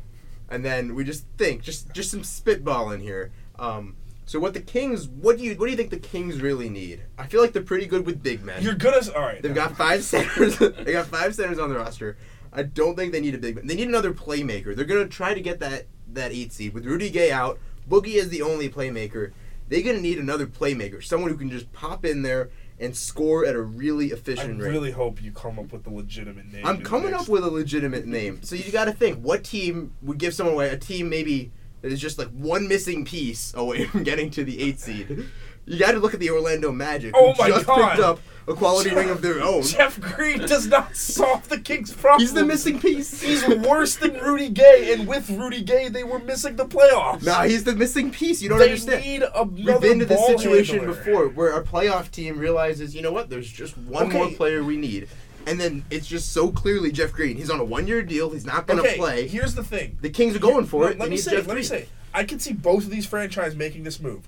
and then we just think, just just some spitball in here. Um, so what the Kings? What do you what do you think the Kings really need? I feel like they're pretty good with big men. You're gonna all right. They've got five centers. *laughs* they got five centers on the roster. I don't think they need a big man. They need another playmaker. They're gonna try to get that that eight seed with Rudy Gay out. Boogie is the only playmaker. They're gonna need another playmaker, someone who can just pop in there and score at a really I efficient rate. I really hope you come up with a legitimate name. I'm coming up with a legitimate name. So you got to think what team would give someone away? A team maybe that is just like one missing piece away *laughs* from getting to the eight seed. You got to look at the Orlando Magic. Oh my just God. picked up a quality ring of their own. Jeff Green does not solve the Kings' problem. He's the missing piece. He's worse than Rudy Gay, and with Rudy Gay, they were missing the playoffs. Nah, he's the missing piece. You don't they understand. need another We've been to this situation handler. before where a playoff team realizes, you know what, there's just one Okay. more player we need. And then it's just so clearly Jeff Green. He's on a one year deal. He's not going to Okay, play. here's the thing. The Kings are going for it. Let me say. Jeff Let me say. I can see both of these franchises making this move.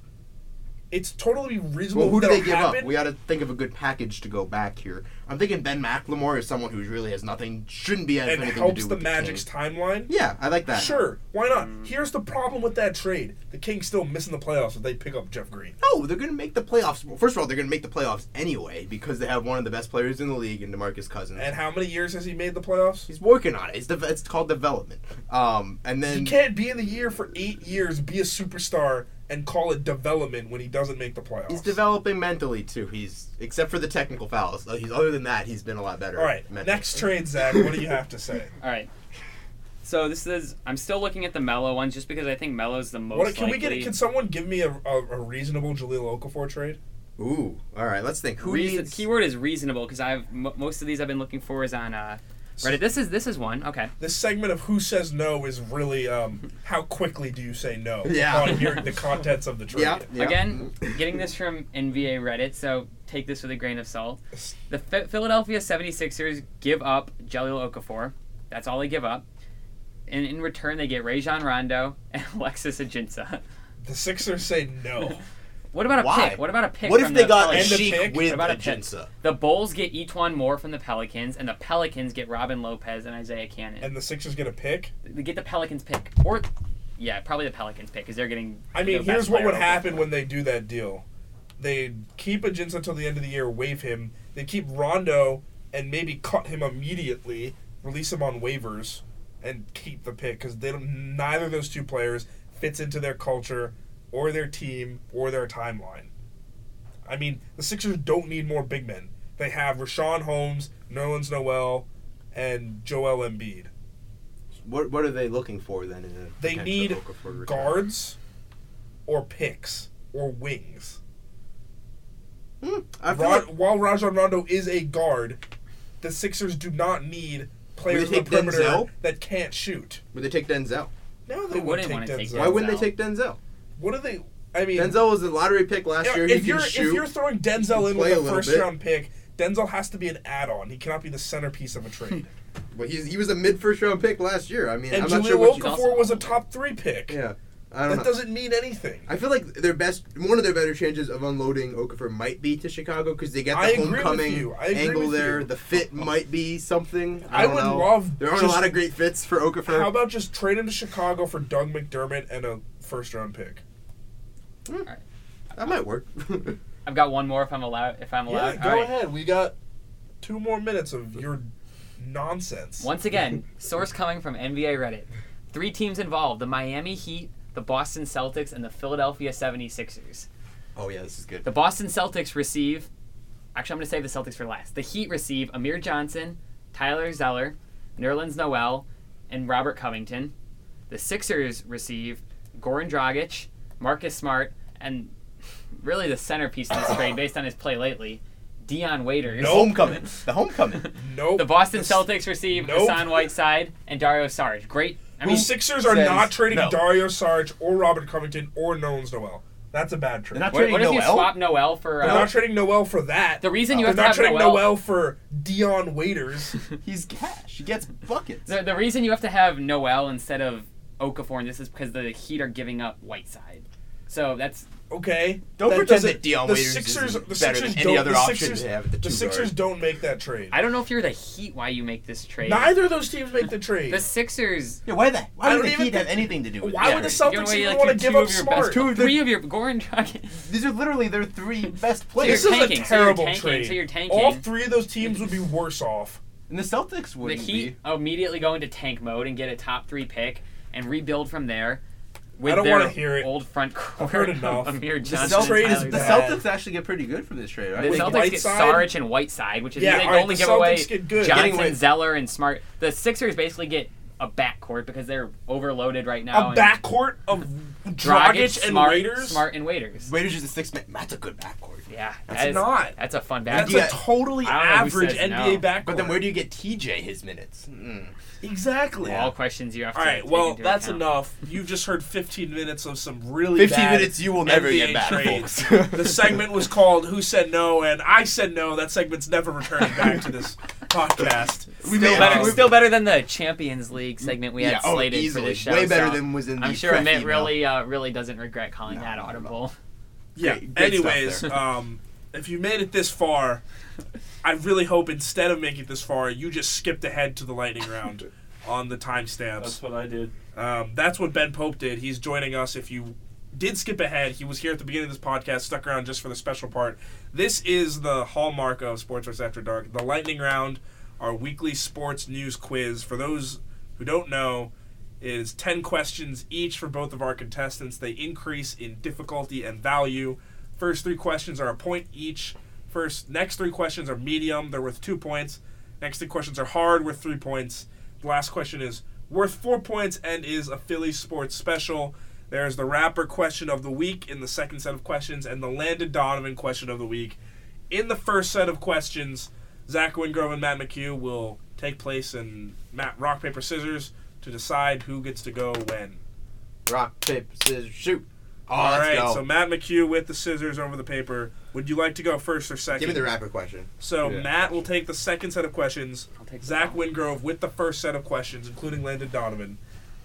It's totally reasonable. Well, who do they give happen. up? We got to think of a good package to go back here. I'm thinking Ben McLemore is someone who really has nothing, shouldn't be and anything to helps do the with Magic's Kings. timeline. Yeah, I like that. Sure, why not? Here's the problem with that trade: the Kings still missing the playoffs if they pick up Jeff Green. No, they're going to make the playoffs. Well, first of all, they're going to make the playoffs anyway because they have one of the best players in the league in DeMarcus Cousins. And how many years has he made the playoffs? He's working on it. It's, de- it's called development. Um, and then He can't be in the year for eight years, be a superstar, and call it development when he doesn't make the playoffs. He's developing mentally too. He's except for the technical fouls. He's other than that, he's been a lot better. All right, mentally. next trade, Zach. What do you have to say? *laughs* All right. So this is I'm still looking at the Melo ones just because I think Melo's the most What, can we likely. get? Can someone give me a, a, a reasonable Jahlil Okafor trade? Ooh, all right. Let's think. Who Reason- needs? keyword is reasonable because I've m- most of these I've been looking for is on uh, Reddit. This is this is one. Okay. This segment of Who Says No is really um, how quickly do you say no? Yeah. On hearing the contents of the trade. *laughs* Yeah. yeah. Again, getting this from NBA Reddit, so take this with a grain of salt. The Ph- Philadelphia 76ers give up Jahlil Okafor. That's all they give up. And in return, they get Rajon Rondo and *laughs* Alexis Ajinça. The Sixers say no. *laughs* What about a Why? pick? What about a pick? What if they the got a Pelicans? a Sheik pick? with What about a a pick? Jinsa? The Bulls get each one more from the Pelicans, and the Pelicans get Robin Lopez and Isaiah Canaan. and the Sixers get a pick. they get the Pelicans pick, or yeah, probably the Pelicans pick because they're getting. I mean, the best here's what player would over happen when they do that deal. They keep Ajinça until the end of the year, waive him. They keep Rondo and maybe cut him immediately, release him on waivers, and keep the pick because they don't. Neither of those two players fits into their culture, or their team, or their timeline. I mean, the Sixers don't need more big men. They have Richaun Holmes, Nerlens Noel, and Joel Embiid. What What are they looking for then? In a They need guards, or picks, or wings. Hmm, I feel Ra- like while Rajon Rondo is a guard, the Sixers do not need players on the take perimeter Denzel? that can't shoot. would they take Denzel? No, they Who wouldn't wouldn't take wanna take Denzel. Why wouldn't they take Denzel? What do they? I mean, Denzel was a lottery pick last yeah, year. if you're can if you're throwing Denzel in with a a first bit. round pick, Denzel has to be an add-on. He cannot be the centerpiece of a trade. *laughs* but he's, he was a mid first round pick last year. I mean, and I'm not sure Jahlil what you. Okafor was a top three pick. Yeah, I don't that know. doesn't mean anything. I feel like their best, one of their better chances of unloading Okafor might be to Chicago because they get the I homecoming you. I agree angle there. you. The fit might be something. I, I would know. love There aren't just- a lot of great fits for Okafor. How about just trading to Chicago for Doug McDermott and a first round pick? Hmm. that might work. *laughs* I've got one more if I'm allowed. If I'm allowed. Yeah, go right. ahead. We got two more minutes of your nonsense. Once again, *laughs* source coming from NBA Reddit. Three teams involved: the Miami Heat, the Boston Celtics, and the Philadelphia 76ers. oh yeah, this is good. The Boston Celtics receive. Actually, I'm going to save the Celtics for last. The Heat receive Amir Johnson, Tyler Zeller, Nerlens Noel, and Robert Covington. The Sixers receive Goran Dragic, Marcus Smart, and really the centerpiece of this trade, based on his play lately, Dion Waiters. The homecoming. The homecoming. *laughs* Nope. The Boston s- Celtics receive Nope. Hassan Whiteside and Dario Saric. Great. I The mean, Sixers are says not trading no. Dario Saric or Robert Covington or Nerlens Noel. That's a bad trade. They're not what, trading what if you Noel? swap Noel for? They're Uh, not trading Noel for that. the reason you They're have to not have trading Noel. Noel for Dion Waiters. *laughs* He's cash. He gets buckets. The, the reason you have to have Noel instead of Okafor, and this is because the Heat are giving up Whiteside. So that's Okay. Don't that pretend doesn't- that Dion the Waiters Sixers, is the better Sixers than any don't- other the option Sixers, they have at the the Sixers guard. don't make that trade. I don't know if you're the Heat why you make this trade. Neither of those teams make the *laughs* trade. The Sixers. Yeah, why the Why don't would the Heat have anything to do with Why it? would the Celtics away, even like, want to give up Smart? best- Two of three of your Goran Dragic. These are literally their three *laughs* best So This players. is a tanking, so terrible tanking, trade. so you're tanking. All three of those teams would be worse off. And the Celtics the wouldn't Heat immediately go into tank mode and get a top three pick and rebuild from there. With I don't their wanna hear it. old front court. I've heard *laughs* enough. of Amir be. The, Johnson. Celtics- trade is Tyler the bad. Celtics actually get pretty good from this trade, right? The With Celtics get Whiteside? Saric and Whiteside, which is Yeah, they all right, only the give Celtics away get good. Getting Johnson, Zeller, and Smart. The Sixers basically get a backcourt because they're overloaded right now. A and backcourt of Dragic, Dragic and Smart, Waiters. Smart and Waiters. Waiters is a six man. That's a good backcourt. Yeah, That's that is- not. That's a fun That's backcourt. Yeah. a totally I don't know who average NBA no. backcourt. But then where do you get TJ his minutes? Mm. exactly? All questions you have to All right. take Well, into that's account. enough. You've just heard 15 minutes of some really 15 bad minutes you will never NBA get back, trades. folks. the segment was called "Who Said No," and I said no. That segment's never returning back to this podcast. We Still made better, still better than the Champions League segment we had Yeah, oh, slated easily. for this show. Way better so than was in the I'm sure prep Amit email. really, uh, really doesn't regret calling No, that audible. *laughs* Yeah. Great- great Anyways, um, if you made it this far, I really hope instead of making it this far, you just skipped ahead to the lightning round *laughs* on the timestamps. That's what I did. Um, that's what Ben Pope did. He's joining us. If you did skip ahead, he was here at the beginning of this podcast, stuck around just for the special part. This is the hallmark of Sports Voice After Dark. The lightning round, our weekly sports news quiz. For those who don't know, is 10 questions each for both of our contestants. They increase in difficulty and value. First three questions are a point each. First, next three questions are medium. They're worth two points. Next three questions are hard, worth three points. The last question is worth four points and is a Philly sports special. There's the rapper question of the week in the second set of questions, and the Landon Donovan question of the week. In the first set of questions, Zach Wingrove and Matt McHugh will take place in Matt rock paper scissors to decide who gets to go when. Rock, paper, scissors, shoot. Oh, All let's right, go. so Matt McHugh with the scissors over the paper. Would you like to go first or second? Give me the rapper question. So Yeah. Matt will take the second set of questions. I'll take Zach. Wingrove with the first set of questions, including Landon Donovan.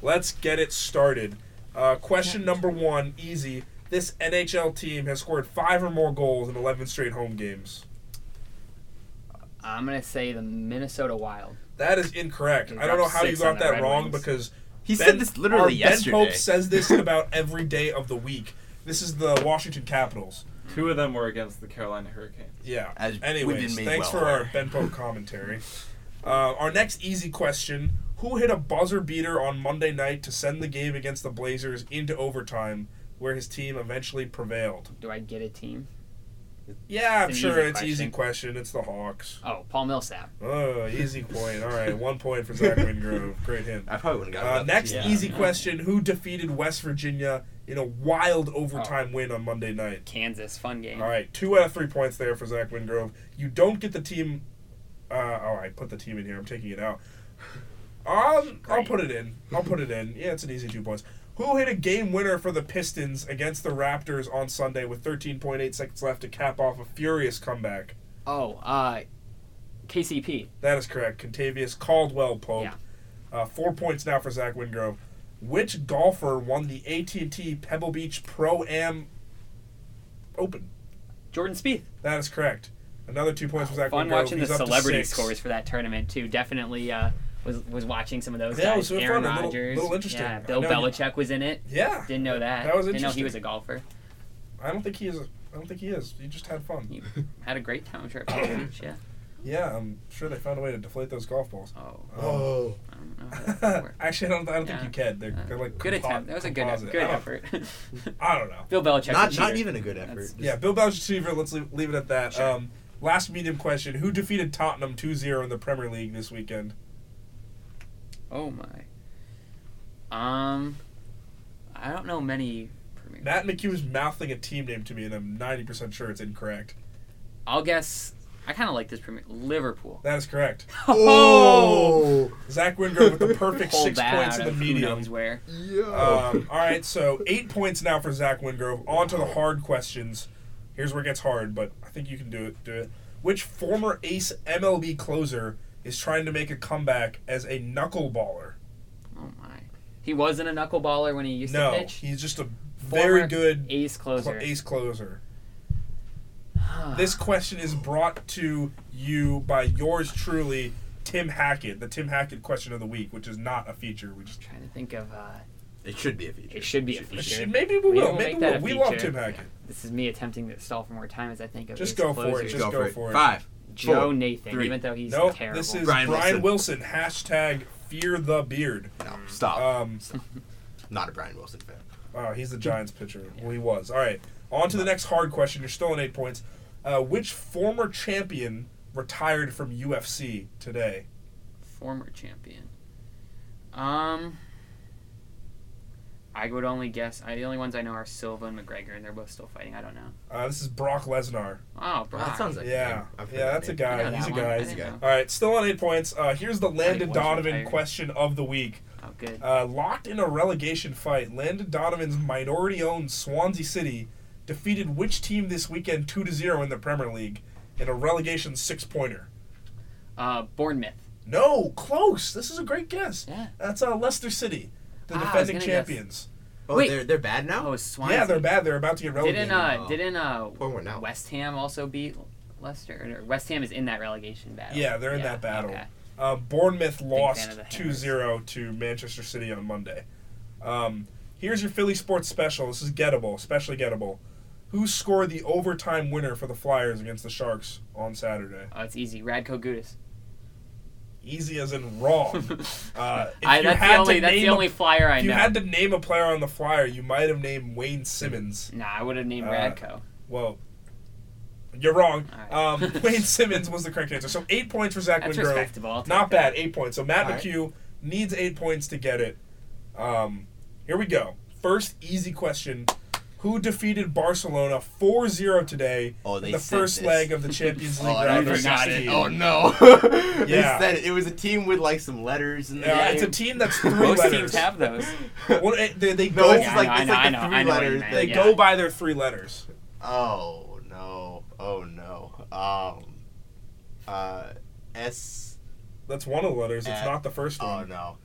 Let's get it started. Uh, question number one, easy. This NHL team has scored five or more goals in 11 straight home games. I'm gonna say the Minnesota Wild. That is incorrect. They I don't know how you got that Red wrong Wings. because He Ben- said this our literally Ben yesterday. Pope says this *laughs* about every day of the week. This is the Washington Capitals. Two of them were against the Carolina Hurricanes. Yeah. As Anyways, thanks well for our. Ben Pope commentary. *laughs* Uh, our next easy question: Who hit a buzzer beater on Monday night to send the game against the Blazers into overtime, where his team eventually prevailed? Do I get a team? Yeah, I'm It's an sure easy it's easy question. question. It's the Hawks. Oh, Paul Millsap. Oh, easy point. All right, one point for Zach Wingrove. *laughs* Great hint. I probably wouldn't have got Uh, it. next Yeah. easy question: Who defeated West Virginia in a wild overtime Oh. win on Monday night? Kansas, fun game. All right, two out of three points there for Zach Wingrove. You don't get the team. Uh, all right, put the team in here. I'm taking it out. I'll Great. put it in. I'll put it in. Yeah, it's an easy two points. Who hit a game winner for the Pistons against the Raptors on Sunday with 13.8 seconds left to cap off a furious comeback? Oh, uh, KCP. That is correct. Kentavious Caldwell Pope. Yeah. Uh, four points now for Zach Wingrove. Which golfer won the AT&T Pebble Beach Pro Am Open? Jordan Spieth. That is correct. Another two points for Zach Fun Wingrove. watching the He's up to celebrity scores for that tournament too. Definitely uh, was was watching some of those Yeah, it guys. was really Aaron fun, a little- little interesting. Yeah, Bill know you- Belichick was in it. Yeah, Didn't know that. That was interesting. Didn't know he was a golfer. I don't think he is. I don't think he is. He just had fun. He had a great time trip. to the *coughs* beach, Yeah. Yeah, I'm sure they found a way to deflate those golf balls. Oh, Oh. I don't know. How that. *laughs* Actually, I don't. I don't Yeah. think you can. They're, Uh, they're like good compo- attempt. That was a good composite. good I don't- effort. *laughs* *laughs* I don't know. Bill Belichick. Not, not even a good effort. That's- Yeah, Bill Belichick's receiver. Let's leave, leave it at that. Sure. Um, last medium question: Who defeated Tottenham 2-0 in the Premier League this weekend? Oh my. Um, I don't know many. Premier Matt McHugh is mouthing a team name to me, and I'm 90% sure it's incorrect. I'll guess. I kind of like this Premier Liverpool. That is correct. *laughs* Oh. Zach Wingrove with the *laughs* perfect six points in the of who medium. knows where. Yo. Um, all right, so eight points now for Zach Wingrove. On to the hard questions. Here's where it gets hard, but I think you can do it. Do it. Which former ace MLB closer is trying to make a comeback as a knuckleballer? Oh my. He wasn't a knuckleballer when he used No, to pitch. he's just a very good ace closer. ace closer. *sighs* This question is brought to you by yours truly, Tim Hackett, the Tim Hackett question of the week, which is not a feature. We just trying to think of. Uh, It should be a feature. it should be a Should we feature. should- maybe we We will. will Maybe we that will. a We love feature. Tim Hackett. This is me attempting to stall for more time as I think of Just ace go for it, just Go go for it. for it. Five. Joe four, Nathan, three. even though he's Nope. terrible. This is Brian Brian, Wilson. Wilson. Hashtag fear the beard. No, stop. Um, *laughs* Not a Brian Wilson fan. Oh, he's the Giants pitcher. Well, he was. All right. On to the next hard question. You're still on eight points. Uh, which former champion retired from UFC today? former champion. Um, I would only guess. I, the only ones I know are Silva and McGregor, and they're both still fighting. I don't know. Uh, this is Brock Lesnar. Oh, Brock. That sounds like Yeah, I've yeah, that's a name. I guy. know He's a one. guy. He's a guy. All right, still on eight points. Uh, here's the Landon Donovan retired. question of the week. Oh, good. Uh, locked in a relegation fight, Landon Donovan's minority-owned Swansea City defeated which team this weekend two to zero in the Premier League in a relegation six-pointer? Uh, Bournemouth. No, close. This is a great guess. Yeah. That's uh, Leicester City, the Ah, defending gonna guess. champions. Oh, Wait. they're they're bad now. Oh, Swansea. Yeah, they're bad. They're about to get relegated. Didn't uh, Oh. didn't uh, Pour one out. West Ham also beat Leicester? Or West Ham is in that relegation battle. Yeah, they're in that battle. Okay. Uh, Bournemouth lost of 2-0 to Manchester City on Monday. Um, here's your Philly sports special. This is gettable, especially gettable. Who scored the overtime winner for the Flyers against the Sharks on Saturday? Oh, it's easy. Radko Gudas. Easy as in wrong. *laughs* Uh, if I, you that's had the to only that's the a- only flyer I If you had to name a player on the Flyer, you might have named Wayne Simmonds. Nah, I would have named Uh, Radko. Well, you're wrong. All Um, *laughs* Wayne Simmonds was the correct answer. So eight points for Zach That's Wingrove. respectable. Not that. bad. Eight points. So Matt All right. McHugh needs eight points to get it. Um, here we go. First easy question. Who defeated Barcelona 4-0 today Oh, in the said first this. leg of the Champions *laughs* League Oh, I round of forgot 16? it. Oh no! *laughs* they Yeah. said it. It was a team with like some letters in the Yeah, name. it's a team that's *laughs* three Most letters. teams have those. Well, eh, they, they No, go. Yeah, like I it's know, like the I three know what you letters. they yeah. go by their three letters. Oh no! Oh no! Um, uh, S. That's one of the letters. It's Uh, not the first Oh one. no!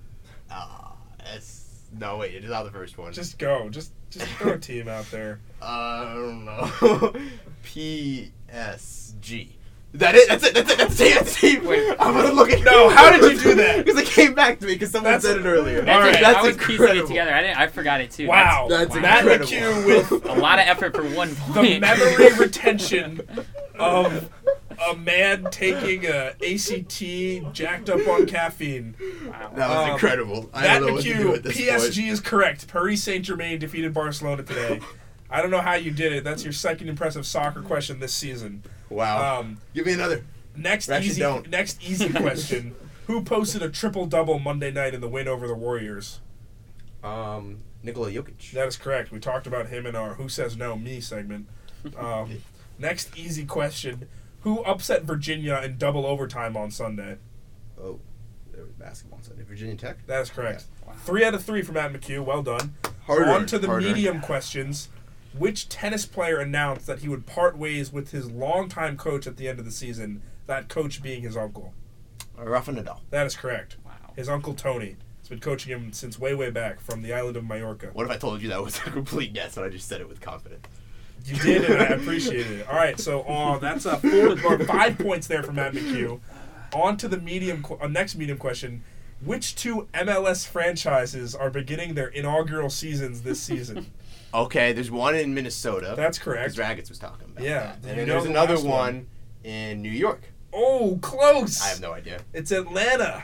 Uh, S. No wait, it is not the first one. Just go. Just just throw a team out there. uh, I don't know. *laughs* P S G. That it? That's it. That's it. That's it. That's it. Wait. *laughs* I'm gonna look at. No, how did you do that? *laughs* Because it came back to me because someone That's- said it earlier. That's Alright, that's I was piecing incredible. it together. I didn't. I forgot it too. Wow. That's Matt incredible. McHugh with a lot of effort for one point. the memory retention of a man taking a ACT jacked up on caffeine. wow. That was Um, incredible. I Matt don't know what to do McHugh, at this PSG point. is correct. Paris Saint Germain defeated Barcelona today. I don't know how you did it. That's your second impressive soccer question this season. Wow. Um, Give me another. next Actually, easy, don't. next easy *laughs* question: Who posted a triple double Monday night in the win over the Warriors? Um, Nikola Jokic. That is correct. We talked about him in our "Who Says No Me" segment. *laughs* Um, next easy question: Who upset Virginia in double overtime on Sunday? Oh, there was basketball on Sunday. Virginia Tech. That is correct. Wow. Three out of three from Matt McHugh. Well done. Harder, On to the harder. medium questions. Which tennis player announced that he would part ways with his longtime coach at the end of the season? That coach being his uncle. Uh, Rafa Nadal. That is correct. Wow. His uncle Tony has been coaching him since way, way back from the island of Mallorca. What if I told you that was a *laughs* complete guess and I just said it with confidence? You did, and I appreciate it. All right, so uh, that's a four or five points there for Matt McHugh. On to the medium, qu- uh, next medium question: Which two MLS franchises are beginning their inaugural seasons this season? Okay, there's one in Minnesota. That's correct. Because Raggets was talking about Yeah, that. did And then there's the another one, one? in New York. Oh, close. I have no idea. It's Atlanta.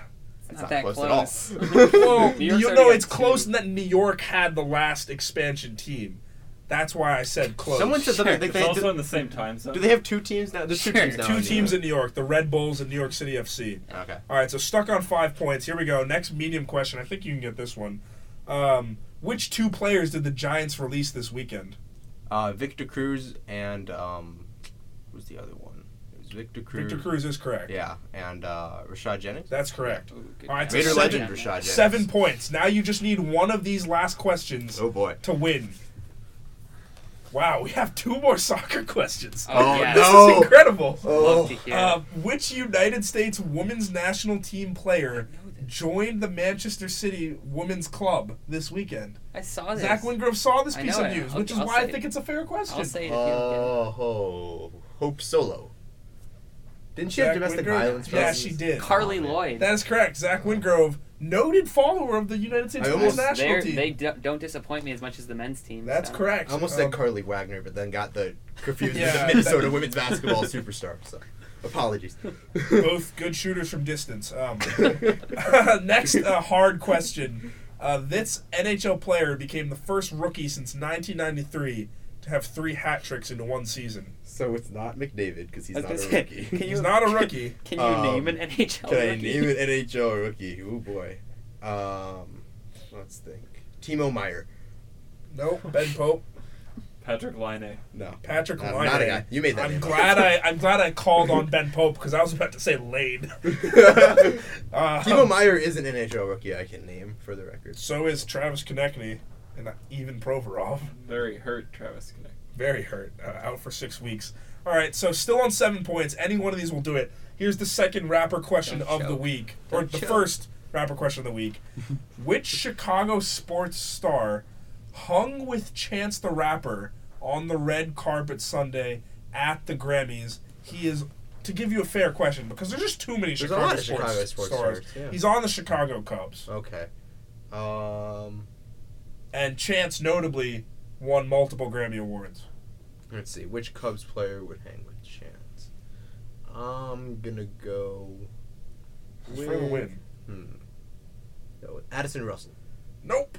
It's Not not, that close, close. at all. *laughs* Well, New York's you know it's two. close in that New York had the last expansion team. That's why I said close. Someone said something. They, It's they, also do, in the same time zone. do they have two teams now? There's two Sure. teams now. two in teams New in New York: the Red Bulls and New York City FC. Okay. All right, so stuck on five points. Here we go. Next medium question. I think you can get this one. Um, which two players did the Giants release this weekend? Uh, Victor Cruz and um, who's the other one? It was Victor Cruz. Victor Cruz is correct. Yeah, and uh, Rashad Jennings. That's correct. Ooh, All right, guess. so Raider seven- legend Rashad Jennings. Seven points. Now you just need one of these last questions Oh boy. to win. Wow, we have two more *laughs* soccer questions. Oh, Oh, yes. This no. is incredible. Love to hear. Uh, which United States women's national team player joined the Manchester City Women's Club this weekend. I saw this. Zach Wingrove saw this piece of news, I'll- which is I'll why I think it. it's a fair question. I'll say it if you don't get it. Oh, Hope Solo. Didn't she have Zach domestic Wingrove? violence? Yeah, problems? she did. Carli Oh. Lloyd. That is correct. Zach Wingrove, noted follower of the United States I women's almost- national They're- team. They do, don't disappoint me as much as the men's team. That's so. correct. I almost Um, said Carly Wagner, but then got the confused Yeah, with that- the Minnesota *laughs* women's basketball superstar. So, apologies. both good shooters from distance. Um, *laughs* next, uh, hard question. Uh, this NHL player became the first rookie since 1993 to have three hat tricks in one season. so it's not McDavid because he's I was not a gonna say, rookie. can He's not a *laughs* rookie. Can you Um, name an NHL rookie? Can I rookie? name an NHL rookie? Oh boy. Um, let's think. Timo Meier. Nope. Ben Pope. Patrick Laine. No. Patrick Laine. not a guy. You made that I'm name glad I I'm glad I called on Ben Pope because I was about to say Lane. *laughs* *laughs* Uh, Timo Meier is an NHL rookie I can name for the record. So is Travis Konecny and even Provorov. Very hurt Travis Konecny. Very hurt. Uh, out for six weeks. All right, so still on seven points. Any one of these will do it. Here's the second rapper question Don't of the week, or Don't the choke. first rapper question of the week. *laughs* Which Chicago sports star hung with Chance the Rapper on the red carpet Sunday at the Grammys? He is. To give you a fair question, because there's just too many There's a Chicago, lot of sports, Chicago sports stars. stars, yeah. He's on the Chicago Cubs, Okay. Um, and Chance notably won multiple Grammy awards. let's see. Which Cubs player would hang with Chance? I'm gonna go. For the with- win. Hmm. Go with Addison Russell. Nope.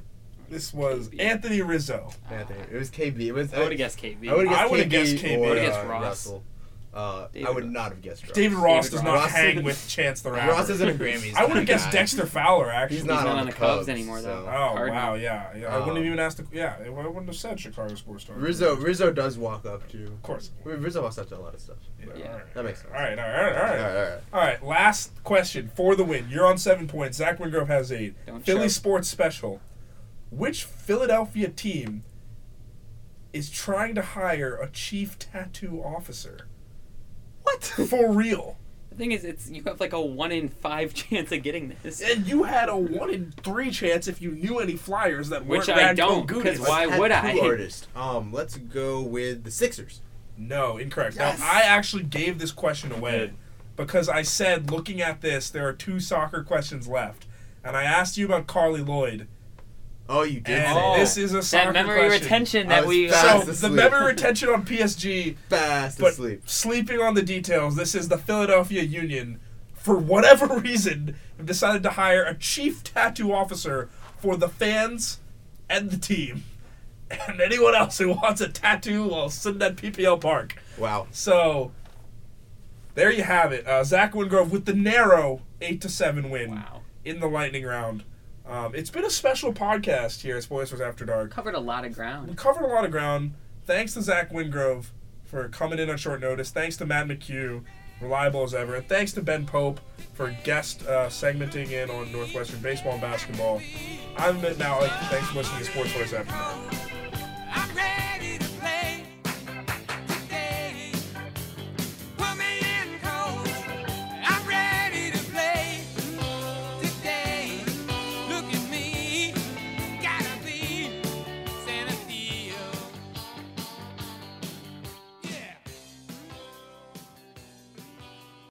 This was KB. Anthony Rizzo. Anthony. It was KB. It was. I would have guessed KB. I would I have would've guessed guessed KB. KB. Or, Would've guessed uh, Ross. Russell. Uh, I would not have guessed Ross. David Ross David does Ross. not hang with Chance the Rapper. Ross isn't a Grammys. I would have guessed guy. Actually. Fowler. Actually, He's He's not, not on, on the the Cubs Cubs anymore, so. though. Oh Cardinal. wow, yeah, yeah. I wouldn't Um, have even asked. The, yeah, I wouldn't have said Chicago sports star. Rizzo. Rizzo does walk up to. Of course. Rizzo walks up to a lot of stuff. Yeah, Yeah. all right. That makes sense. All right, all right, all right, all All right. right, all right. All right, last question for the win. You're on seven points. Zach Wingrove has eight. Don't Philly choke. Sports Special. Which Philadelphia team is trying to hire a chief tattoo officer? What? *laughs* For real. The thing is, it's you have like a one in five *laughs* chance of getting this. And you had a one in three chance if you knew any flyers that Which weren't I Radko don't, Gudas. 'cause why would I? tattoo *laughs* Artist. Um, let's go with the Sixers. No, incorrect. Yes. Now, I actually gave this question away because I said, looking at this, there are two soccer questions left. And I asked you about Carli Lloyd. Oh, you did. And say Oh, this is a soccer that memory question. retention I that was we. fast So, Uh, the memory retention on PSG, *laughs* fast but asleep. sleeping on the details, this is the Philadelphia Union, for whatever *laughs* reason, have decided to hire a chief tattoo officer for the fans and the team. *laughs* And anyone else who wants a tattoo while sitting at PPL Park. Wow. So there you have it. Uh, Zach Wingrove with the narrow eight to seven win wow, in the lightning round. Um, it's been a special podcast here at Spoilers After Dark. covered a lot of We ground. covered a lot of ground. Thanks to Zach Wingrove for coming in on short notice. Thanks to Matt McHugh, reliable as ever. And thanks to Ben Pope for guest uh, segmenting in on Northwestern baseball and basketball. I'm Mitt Malik. Thanks for listening to Sports Voice After Dark.